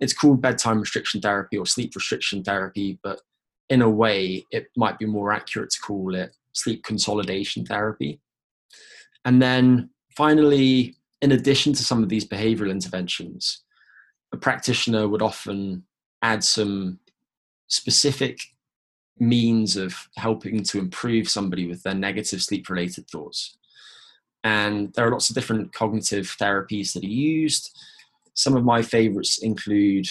it's called bedtime restriction therapy or sleep restriction therapy, but in a way, it might be more accurate to call it sleep consolidation therapy. And then finally, in addition to some of these behavioral interventions, a practitioner would often add some specific means of helping to improve somebody with their negative sleep related thoughts. And there are lots of different cognitive therapies that are used. Some of my favorites include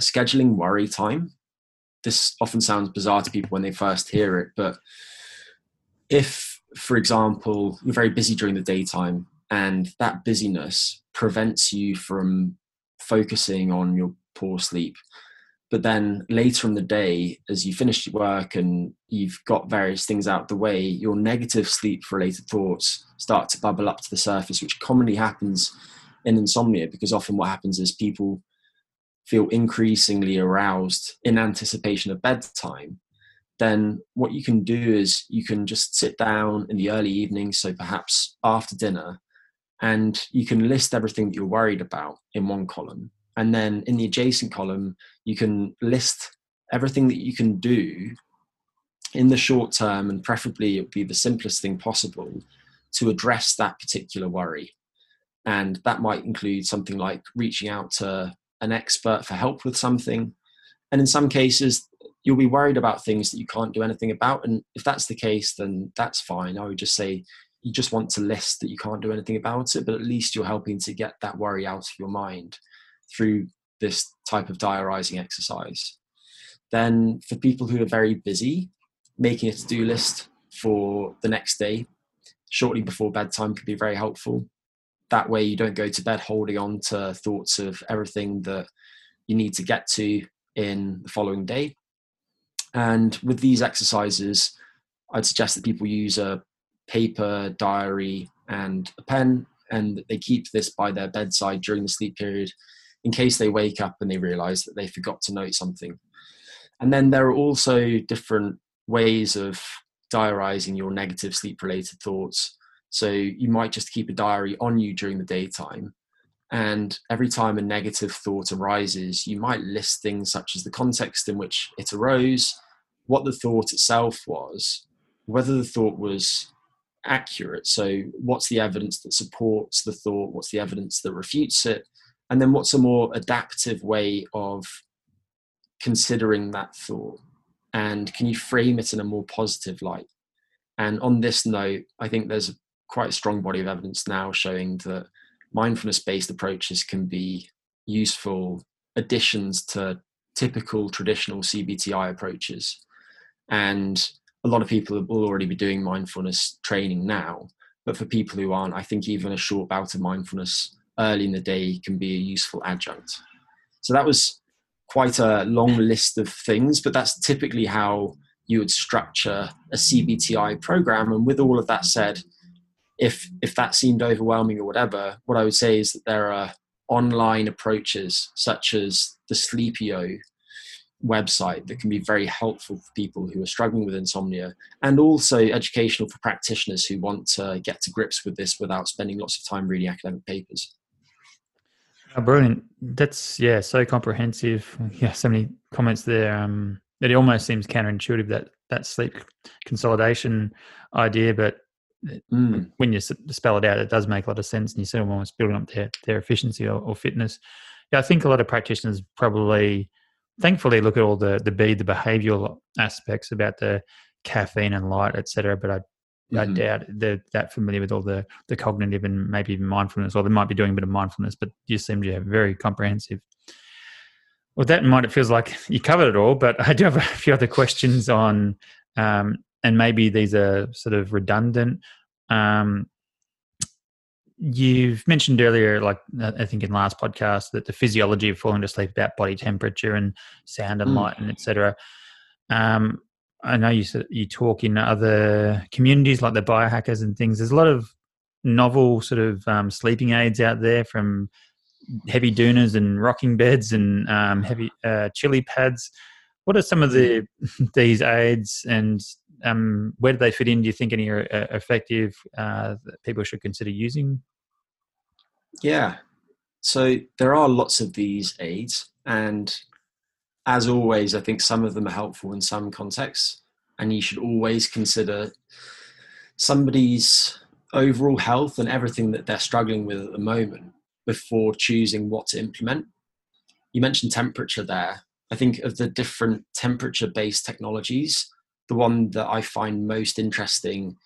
scheduling worry time. This often sounds bizarre to people when they first hear it, but if, for example, you're very busy during the daytime and that busyness prevents you from focusing on your poor sleep, but then later in the day, as you finish your work and you've got various things out the way, your negative sleep related thoughts start to bubble up to the surface, which commonly happens in insomnia because often what happens is people feel increasingly aroused in anticipation of bedtime. Then what you can do is you can just sit down in the early evening so perhaps after dinner and you can list everything that you're worried about in one column and then in the adjacent column you can list everything that you can do in the short term and preferably it would be the simplest thing possible to address that particular worry and that might include something like reaching out to an expert for help with something. And in some cases, you'll be worried about things that you can't do anything about. And if that's the case, then that's fine. I would just say you just want to list that you can't do anything about it, but at least you're helping to get that worry out of your mind through this type of diarizing exercise. Then, for people who are very busy, making a to do list for the next day shortly before bedtime can be very helpful that way you don't go to bed holding on to thoughts of everything that you need to get to in the following day and with these exercises i'd suggest that people use a paper diary and a pen and they keep this by their bedside during the sleep period in case they wake up and they realize that they forgot to note something and then there are also different ways of diarizing your negative sleep related thoughts So you might just keep a diary on you during the daytime. And every time a negative thought arises, you might list things such as the context in which it arose, what the thought itself was, whether the thought was accurate. So, what's the evidence that supports the thought? What's the evidence that refutes it? And then, what's a more adaptive way of considering that thought? And can you frame it in a more positive light? And on this note, I think there's quite a strong body of evidence now showing that mindfulness based approaches can be useful additions to typical traditional CBTI approaches. And a lot of people will already be doing mindfulness training now. But for people who aren't, I think even a short bout of mindfulness early in the day can be a useful adjunct. So that was quite a long list of things, but that's typically how you would structure a CBTI program. And with all of that said, if if that seemed overwhelming or whatever, what I would say is that there are online approaches such as the Sleepio website that can be very helpful for people who are struggling with insomnia and also educational for practitioners who want to get to grips with this without spending lots of time reading academic papers. Oh, brilliant. That's yeah, so comprehensive. Yeah, so many comments there. Um, it almost seems counterintuitive that that sleep consolidation idea, but mm. when you spell it out, it does make a lot of sense, and you of almost building up their their efficiency or, or, fitness. Yeah, I think a lot of practitioners probably, thankfully, look at all the the be the behavioural aspects about the caffeine and light, etc. But I mm-hmm. I doubt they're that familiar with all the the cognitive and maybe even mindfulness, or they might be doing a bit of mindfulness, but you seem to have very comprehensive. With that in mind, it feels like you covered it all, but I do have a few other questions on um, and maybe these are sort of redundant. Um, you've mentioned earlier, like I think in last podcast, that the physiology of falling to sleep about body temperature and sound and mm. light and etc. Um, I know you you talk in other communities like the biohackers and things. There's a lot of novel sort of um, sleeping aids out there from heavy doonas and rocking beds and um, heavy uh, chili pads. What are some of the these aids and um, where do they fit in? Do you think any are uh, effective uh, that people should consider using? Yeah, so there are lots of these aids, and as always, I think some of them are helpful in some contexts, and you should always consider somebody's overall health and everything that they're struggling with at the moment before choosing what to implement. You mentioned temperature there. I think of the different temperature based technologies, the one that I find most interesting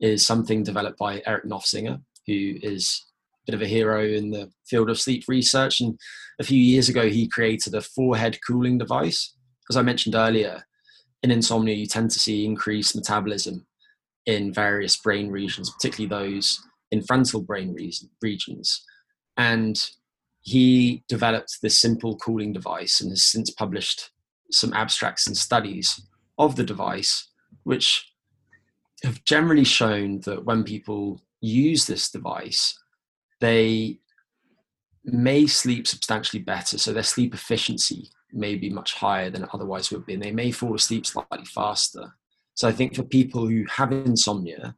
is something developed by Eric Nofzinger, who is bit of a hero in the field of sleep research. And a few years ago, he created a forehead cooling device. As I mentioned earlier, in insomnia, you tend to see increased metabolism in various brain regions, particularly those in frontal brain regions. And he developed this simple cooling device and has since published some abstracts and studies of the device, which have generally shown that when people use this device, they may sleep substantially better. So their sleep efficiency may be much higher than it otherwise would be, and they may fall asleep slightly faster. So I think for people who have insomnia,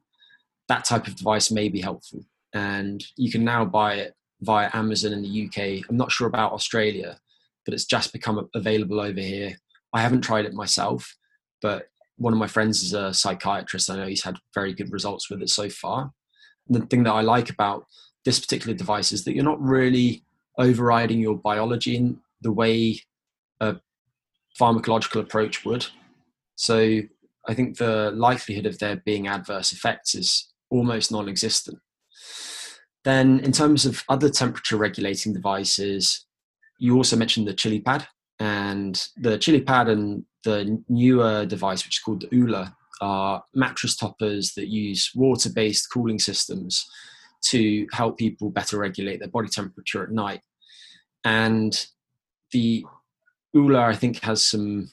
that type of device may be helpful. And you can now buy it via Amazon in the UK. I'm not sure about Australia, but it's just become available over here. I haven't tried it myself, but one of my friends is a psychiatrist. I know he's had very good results with it so far. And the thing that I like about this particular device is that you're not really overriding your biology in the way a pharmacological approach would. So I think the likelihood of there being adverse effects is almost non existent. Then, in terms of other temperature regulating devices, you also mentioned the chili pad. And the chili pad and the newer device, which is called the Ooler, are mattress toppers that use water based cooling systems to help people better regulate their body temperature at night. And the Ooler, I think, has some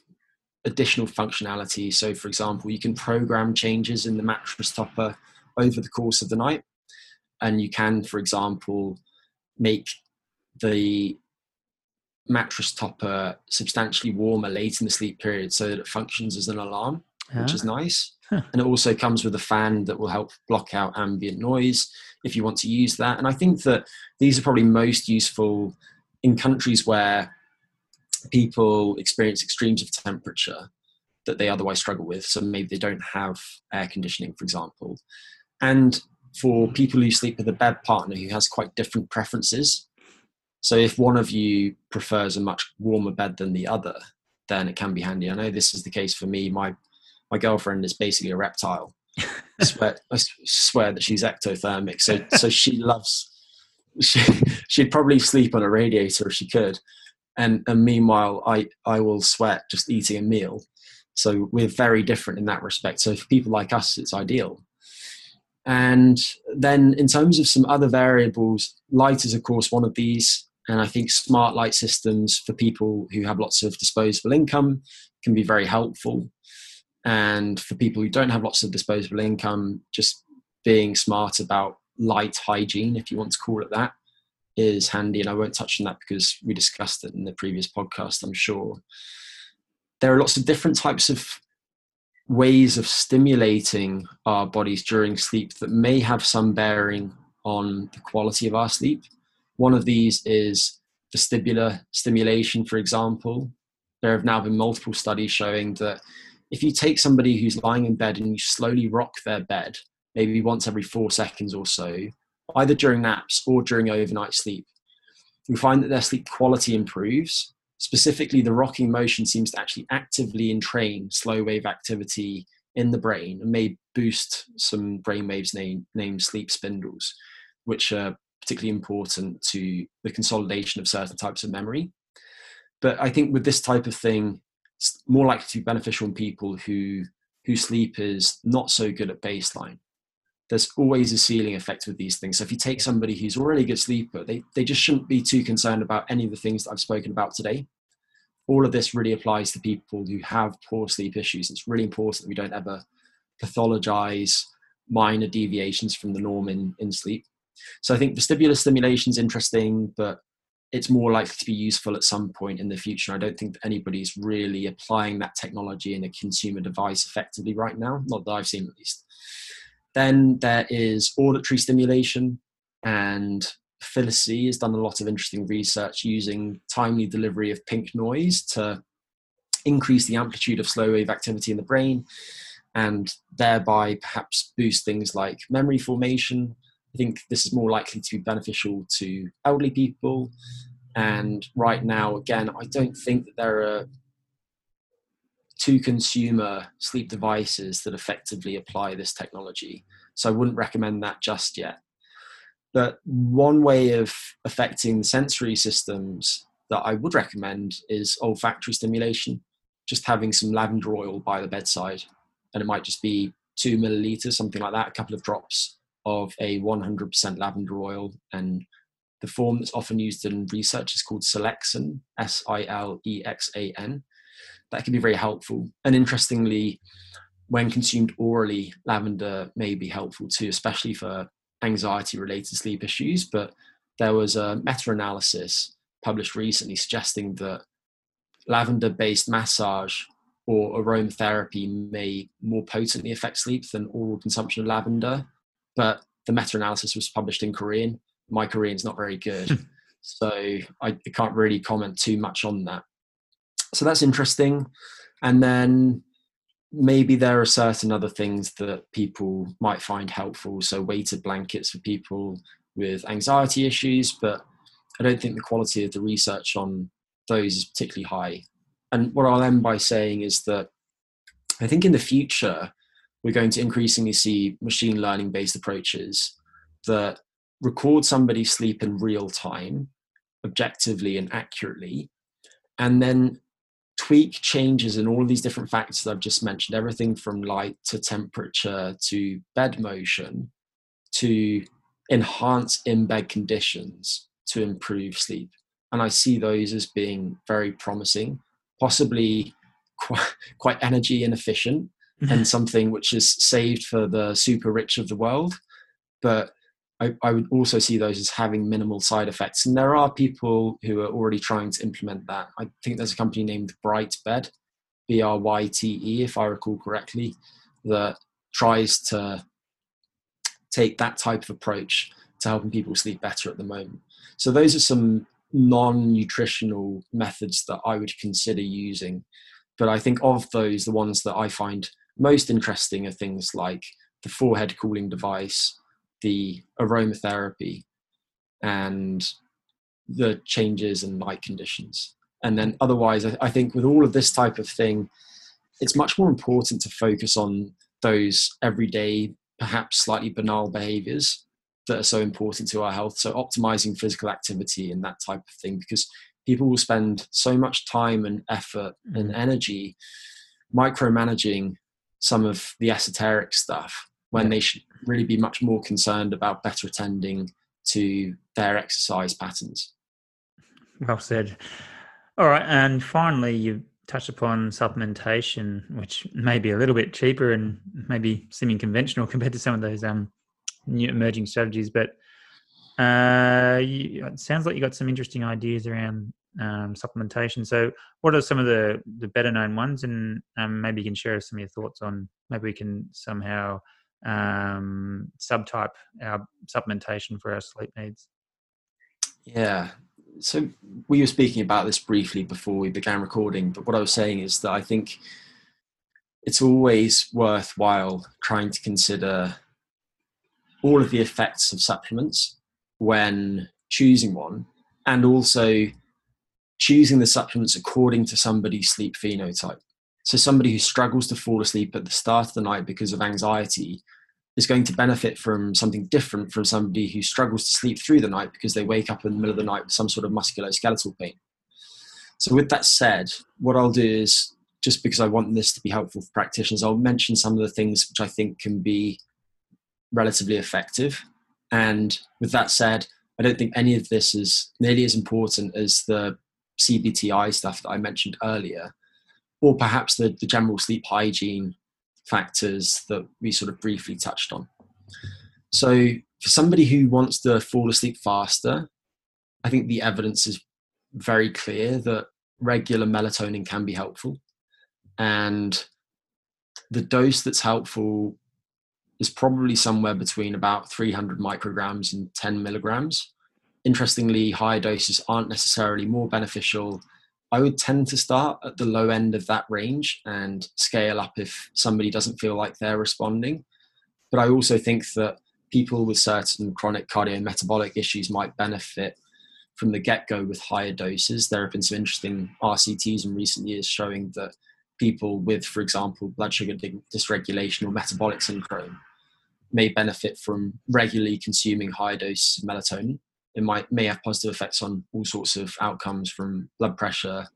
additional functionality. So, for example, you can program changes in the mattress topper over the course of the night. And you can, for example, make the mattress topper substantially warmer late in the sleep period so that it functions as an alarm. Which is nice. and it also comes with a fan that will help block out ambient noise if you want to use that. And I think that these are probably most useful in countries where people experience extremes of temperature that they otherwise struggle with. So maybe they don't have air conditioning, for example. And for people who sleep with a bed partner who has quite different preferences. So if one of you prefers a much warmer bed than the other, then it can be handy. I know this is the case for me. My my girlfriend is basically a reptile. I swear, I swear that she's ectothermic. So so she loves. She she'd probably sleep on a radiator if she could, and and meanwhile I I will sweat just eating a meal. So we're very different in that respect. So for people like us, it's ideal. And then in terms of some other variables, light is of course one of these. And I think smart light systems for people who have lots of disposable income can be very helpful. And for people who don't have lots of disposable income, just being smart about light hygiene, if you want to call it that, is handy. And I won't touch on that because we discussed it in the previous podcast, I'm sure. There are lots of different types of ways of stimulating our bodies during sleep that may have some bearing on the quality of our sleep. One of these is vestibular stimulation, for example. There have now been multiple studies showing that if you take somebody who's lying in bed and you slowly rock their bed, maybe once every four seconds or so, either during naps or during overnight sleep, we find that their sleep quality improves Specifically, the rocking motion seems to actually actively entrain slow wave activity in the brain and may boost some brain waves named, named sleep spindles, which are particularly important to the consolidation of certain types of memory. But I think with this type of thing, more likely to be beneficial in people who whose sleep is not so good at baseline. There's always a ceiling effect with these things. So if you take somebody who's already a good sleeper, they, they just shouldn't be too concerned about any of the things that I've spoken about today all of this really applies to people who have poor sleep issues. It's really important that we don't ever pathologize minor deviations from the norm in, in sleep. So I think vestibular stimulation is interesting, but it's more likely to be useful at some point in the future. I don't think that anybody's really applying that technology in a consumer device effectively right now, not that I've seen at least. Then there is auditory stimulation, and Phyllis Zee has done a lot of interesting research using timely delivery of pink noise to increase the amplitude of slow wave activity in the brain and thereby perhaps boost things like memory formation. I think this is more likely to be beneficial to elderly people. And right now, again, I don't think that there are two consumer sleep devices that effectively apply this technology. So I wouldn't recommend that just yet. But one way of affecting the sensory systems that I would recommend is olfactory stimulation, just having some lavender oil by the bedside. And it might just be two milliliters, something like that, a couple of drops of a 100% lavender oil. And the form that's often used in research is called Silexan, S I L E X A N. That can be very helpful. And interestingly, when consumed orally, lavender may be helpful too, especially for anxiety related sleep issues, but there was a meta analysis published recently suggesting that lavender based massage or aromatherapy may more potently affect sleep than oral consumption of lavender. But the meta analysis was published in Korean. My Korean's not very good, hmm. so I can't really comment too much on that. So that's interesting. And then maybe there are certain other things that people might find helpful. So, weighted blankets for people with anxiety issues, but I don't think the quality of the research on those is particularly high. And what I'll end by saying is that I think in the future, we're going to increasingly see machine learning based approaches that record somebody's sleep in real time, objectively and accurately, and then tweak changes in all of these different factors that I've just mentioned, everything from light to temperature to bed motion to enhance in bed conditions to improve sleep. And I see those as being very promising, possibly quite, quite energy inefficient. And mm-hmm. something which is saved for the super rich of the world. But I, I, would also see those as having minimal side effects. And there are people who are already trying to implement that. I think there's a company named Bryte Bed B R Y T E, if I recall correctly, that tries to take that type of approach to helping people sleep better at the moment. So those are some non-nutritional methods that I would consider using. But I think of those, the ones that I find most interesting are things like the forehead cooling device, the aromatherapy, and the changes in light conditions. And then otherwise, I think with all of this type of thing, it's much more important to focus on those everyday, perhaps slightly banal behaviors that are so important to our health. So optimizing physical activity and that type of thing, because people will spend so much time and effort and mm-hmm. energy micromanaging some of the esoteric stuff when yeah. they should really be much more concerned about better attending to their exercise patterns. Well said. All right, and finally, you touched upon supplementation, which may be a little bit cheaper and maybe seeming conventional compared to some of those um, new emerging strategies. But uh, you, it sounds like you got some interesting ideas around um, supplementation. So, what are some of the the better known ones, and um, maybe you can share some of your thoughts on maybe we can somehow um, subtype our supplementation for our sleep needs. Yeah. So we were speaking about this briefly before we began recording, but what I was saying is that I think it's always worthwhile trying to consider all of the effects of supplements when choosing one and also choosing the supplements according to somebody's sleep phenotype. So, somebody who struggles to fall asleep at the start of the night because of anxiety is going to benefit from something different from somebody who struggles to sleep through the night because they wake up in the middle of the night with some sort of musculoskeletal pain. So, with that said, what I'll do is just because I want this to be helpful for practitioners, I'll mention some of the things which I think can be relatively effective. And with that said, I don't think any of this is nearly as important as the CBTI stuff that I mentioned earlier, or perhaps the, the general sleep hygiene factors that we sort of briefly touched on. So, for somebody who wants to fall asleep faster, I think the evidence is very clear that regular melatonin can be helpful. And the dose that's helpful is probably somewhere between about 300 micrograms and 10 milligrams. Interestingly, higher doses aren't necessarily more beneficial. I would tend to start at the low end of that range and scale up if somebody doesn't feel like they're responding. But I also think that people with certain chronic cardiometabolic issues might benefit from the get go with higher doses. There have been some interesting RCTs in recent years showing that people with, for example, blood sugar dysregulation or metabolic syndrome may benefit from regularly consuming high dose melatonin. It might may have positive effects on all sorts of outcomes from blood pressure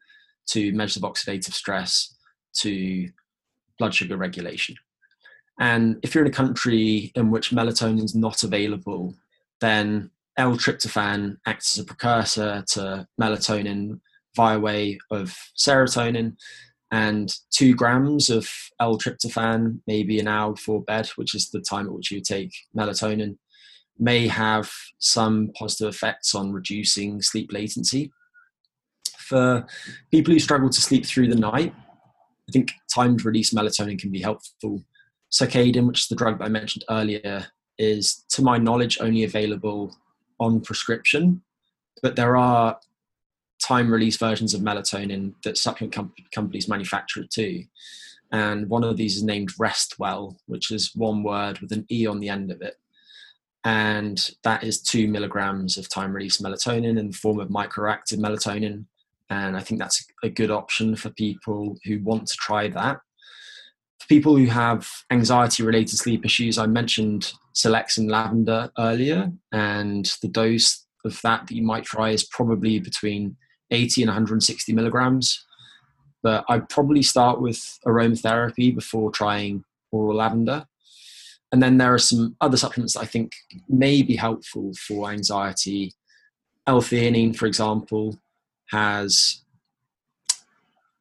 to measures of oxidative stress to blood sugar regulation. And if you're in a country in which melatonin is not available, then L-tryptophan acts as a precursor to melatonin via way of serotonin, and two grams of L-tryptophan, maybe an hour before bed, which is the time at which you take melatonin, may have some positive effects on reducing sleep latency. For people who struggle to sleep through the night, I think timed release melatonin can be helpful. Circadin, which is the drug I mentioned earlier, is to my knowledge only available on prescription, but there are time release versions of melatonin that supplement com- companies manufacture too. And one of these is named Restwell, which is one word with an E on the end of it. And that is two milligrams of time release melatonin in the form of microactive melatonin. And I think that's a good option for people who want to try that. For people who have anxiety related sleep issues, I mentioned Silexan lavender earlier, and the dose of that that you might try is probably between 80 and 160 milligrams. But I'd probably start with aromatherapy before trying oral lavender. And then there are some other supplements that I think may be helpful for anxiety. L-theanine, for example, has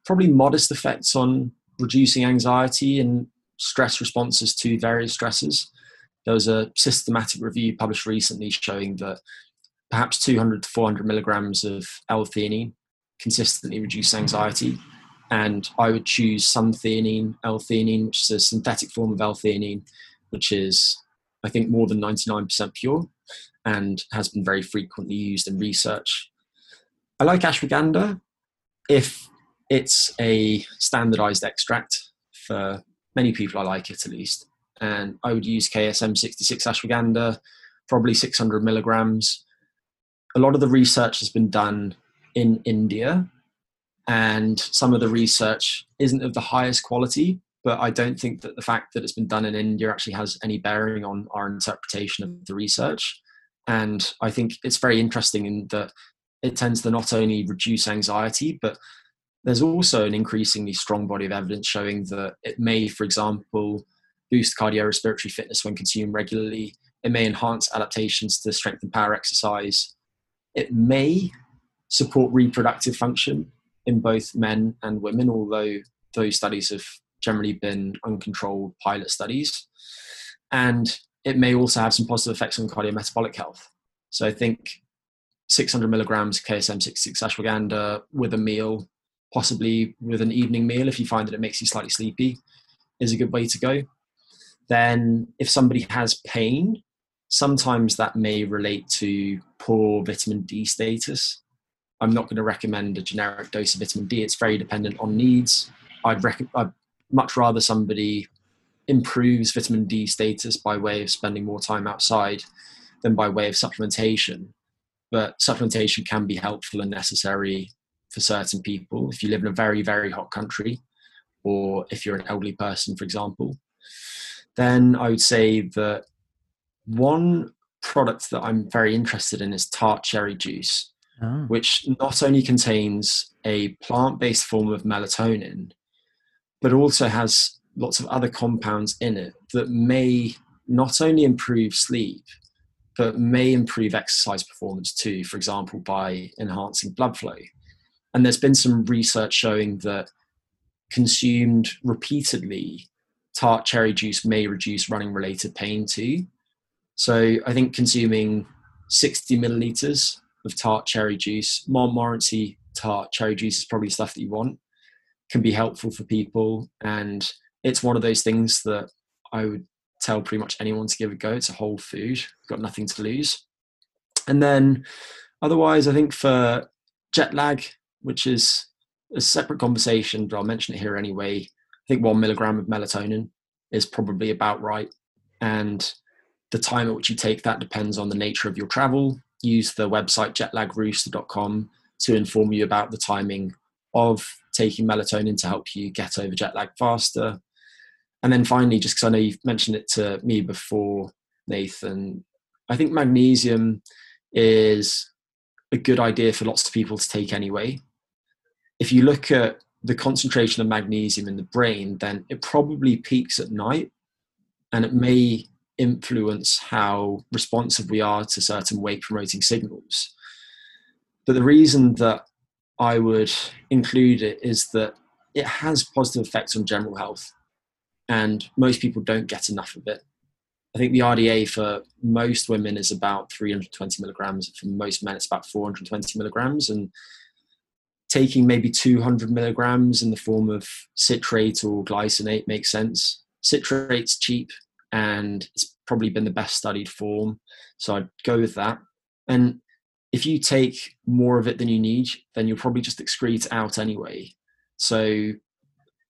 probably modest effects on reducing anxiety and stress responses to various stresses. There was a systematic review published recently showing that perhaps 200 to 400 milligrams of L-theanine consistently reduce anxiety. and I would choose Suntheanine, L-theanine, which is a synthetic form of L-theanine, which is I think more than 99% pure and has been very frequently used in research. I like ashwagandha if it's a standardized extract for many people I like it at least and I would use KSM 66 ashwagandha probably 600 milligrams a lot of the research has been done in India and some of the research isn't of the highest quality but I don't think that the fact that it's been done in India actually has any bearing on our interpretation of the research. And I think it's very interesting in that it tends to not only reduce anxiety, but there's also an increasingly strong body of evidence showing that it may, for example, boost cardiorespiratory fitness when consumed regularly. It may enhance adaptations to strength and power exercise. It may support reproductive function in both men and women, although those studies have generally been uncontrolled pilot studies. And it may also have some positive effects on cardiometabolic health. So I think 600 milligrams KSM 66 ashwagandha with a meal, possibly with an evening meal if you find that it makes you slightly sleepy, is a good way to go. Then, if somebody has pain, sometimes that may relate to poor vitamin D status. I'm not going to recommend a generic dose of vitamin D. It's very dependent on needs. I'd, rec- I'd much rather somebody improves vitamin D status by way of spending more time outside than by way of supplementation. But supplementation can be helpful and necessary for certain people if you live in a very, very hot country, or if you're an elderly person, for example. Then I would say that one product that I'm very interested in is tart cherry juice, oh. which not only contains a plant based form of melatonin, but also has lots of other compounds in it that may not only improve sleep, but may improve exercise performance too, for example, by enhancing blood flow. And there's been some research showing that consumed repeatedly, tart cherry juice may reduce running related pain too. So I think consuming 60 milliliters of tart cherry juice, Montmorency tart cherry juice is probably stuff that you want can be helpful for people. And it's one of those things that I would tell pretty much anyone to give a go. It's a whole food, got nothing to lose. And then otherwise, I think for jet lag, which is a separate conversation, but I'll mention it here anyway. I think one milligram of melatonin is probably about right. And the time at which you take that depends on the nature of your travel. Use the website jetlagRooster.com to inform you about the timing of taking melatonin to help you get over jet lag faster. And then finally, just because I know you've mentioned it to me before, Nathan, I think magnesium is a good idea for lots of people to take anyway. If you look at the concentration of magnesium in the brain, then it probably peaks at night and it may influence how responsive we are to certain wake promoting signals. But the reason that I would include it is that it has positive effects on general health, and most people don't get enough of it. I think the RDA for most women is about 320 milligrams. For most men, it's about 420 milligrams. And taking maybe 200 milligrams in the form of citrate or glycinate makes sense. Citrate's cheap and it's probably been the best studied form. So I'd go with that. And if you take more of it than you need, then you'll probably just excrete out anyway. So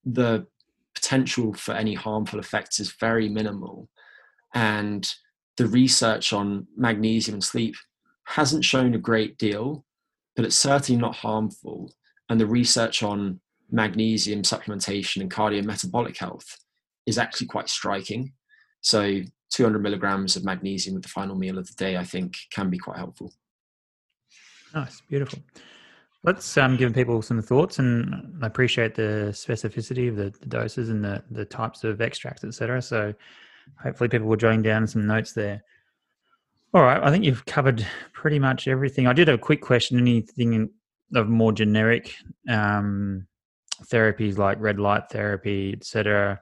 the potential for any harmful effects is very minimal. And the research on magnesium and sleep hasn't shown a great deal, but it's certainly not harmful. And the research on magnesium supplementation and cardiometabolic health is actually quite striking. So 200 milligrams of magnesium with the final meal of the day, I think, can be quite helpful. Nice, beautiful. Let's um, give people some thoughts, and I appreciate the specificity of the, the doses and the, the types of extracts, etc. So, hopefully, people will jotting down some notes there. All right, I think you've covered pretty much everything. I did have a quick question. Anything of more generic um, therapies like red light therapy, etc.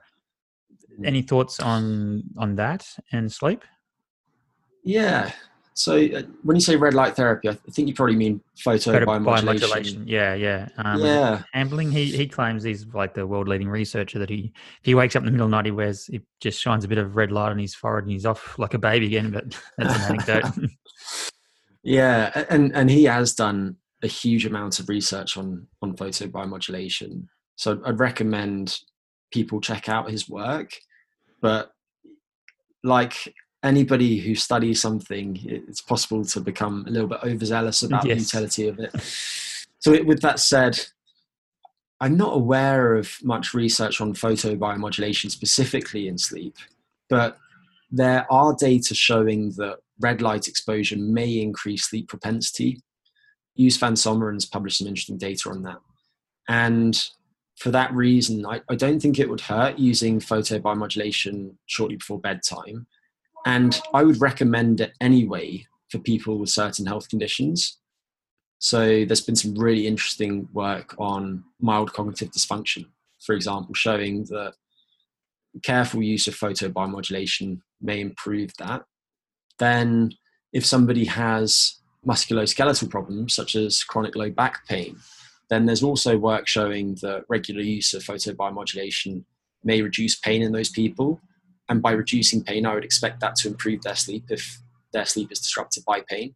Any thoughts on on that and sleep? Yeah, So uh, when you say red light therapy, I think you probably mean photo, biomodulation. biomodulation. Yeah, yeah. Um, yeah. Hamblin, he, he claims he's like the world leading researcher that he, if he wakes up in the middle of the night, he wears, he just shines a bit of red light on his forehead and he's off like a baby again. But that's an anecdote. yeah. And, and he has done a huge amount of research on, on photo biomodulation. So I'd recommend people check out his work. But like anybody who studies something, it's possible to become a little bit overzealous about yes. the utility of it. So, it, with that said, I'm not aware of much research on photobiomodulation specifically in sleep, but there are data showing that red light exposure may increase sleep propensity. Eus van Someren has published some interesting data on that. And for that reason, I, I don't think it would hurt using photobiomodulation shortly before bedtime and I would recommend it anyway for people with certain health conditions. So there's been some really interesting work on mild cognitive dysfunction, for example, showing that careful use of photobiomodulation may improve that. Then, if somebody has musculoskeletal problems such as chronic low back pain, then there's also work showing that regular use of photobiomodulation may reduce pain in those people and by reducing pain, I would expect that to improve their sleep if their sleep is disrupted by pain.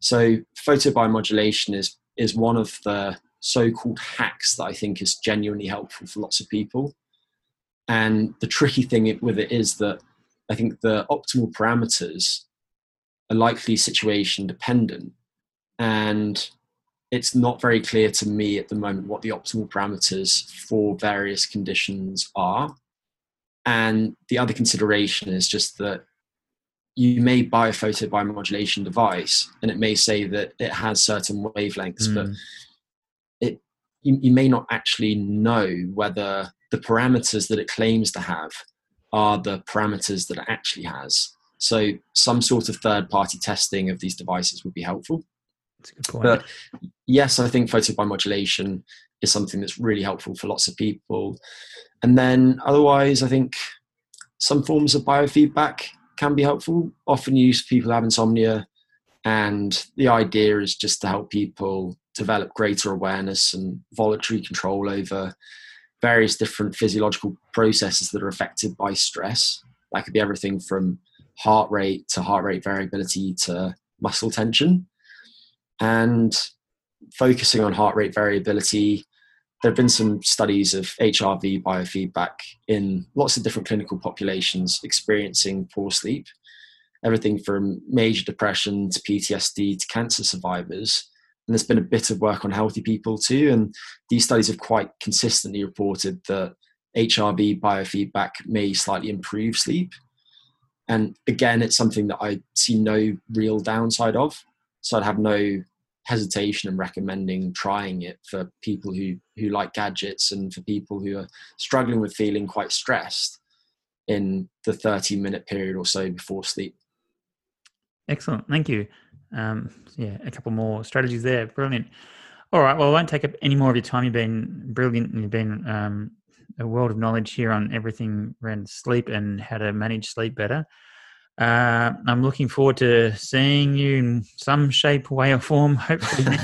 So photobiomodulation is is one of the so-called hacks that I think is genuinely helpful for lots of people. And the tricky thing with it is that I think the optimal parameters are likely situation dependent. And it's not very clear to me at the moment what the optimal parameters for various conditions are. And the other consideration is just that you may buy a photobiomodulation device and it may say that it has certain wavelengths, mm. but it you, you may not actually know whether the parameters that it claims to have are the parameters that it actually has. So some sort of third party testing of these devices would be helpful. That's a good point. But yes, I think photobiomodulation is something that's really helpful for lots of people. And then otherwise, I think some forms of biofeedback can be helpful, often used for people who have insomnia. And the idea is just to help people develop greater awareness and voluntary control over various different physiological processes that are affected by stress. That could be everything from heart rate to heart rate variability to muscle tension. And focusing on heart rate variability there have been some studies of HRV biofeedback in lots of different clinical populations experiencing poor sleep, everything from major depression to PTSD to cancer survivors. And there's been a bit of work on healthy people too. And these studies have quite consistently reported that HRV biofeedback may slightly improve sleep. And again, it's something that I see no real downside of. So I'd have no hesitation in recommending trying it for people who who like gadgets and for people who are struggling with feeling quite stressed in the 30 minute period or so before sleep. Excellent. Thank you. Um, yeah a couple more strategies there. Brilliant. All right. Well i won't take up any more of your time. You've been brilliant. And you've been um, a world of knowledge here on everything around sleep and how to manage sleep better uh, I'm looking forward to seeing you in some shape, way, or form. Hopefully,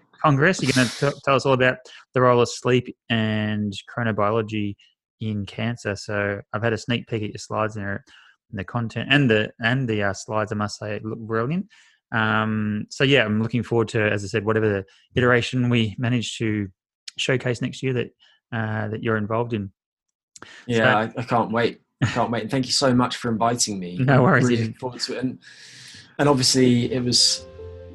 Congress. You're going to tell us all about the role of sleep and chronobiology in cancer. So I've had a sneak peek at your slides there, and the content and the and the uh, slides. I must say, look brilliant. Um, so yeah, I'm looking forward to, as I said, whatever the iteration we manage to showcase next year that uh, that you're involved in. Yeah, so, I, I can't wait. I can't wait. And thank you so much for inviting me. No worries. Really looking forward to it. And, and obviously, it was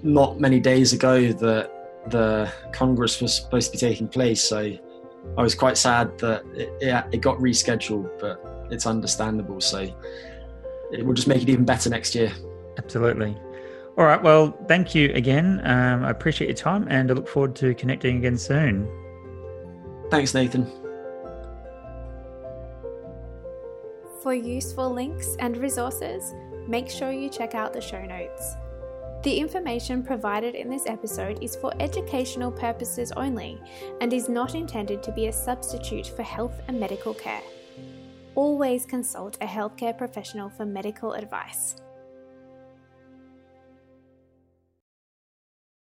not many days ago that the Congress was supposed to be taking place. So I was quite sad that it, it, it got rescheduled, but it's understandable. So it will just make it even better next year. Absolutely. All right. Well, thank you again. Um, I appreciate your time and I look forward to connecting again soon. Thanks, Nathan. For useful links and resources, make sure you check out the show notes. The information provided in this episode is for educational purposes only and is not intended to be a substitute for health and medical care. Always consult a healthcare professional for medical advice.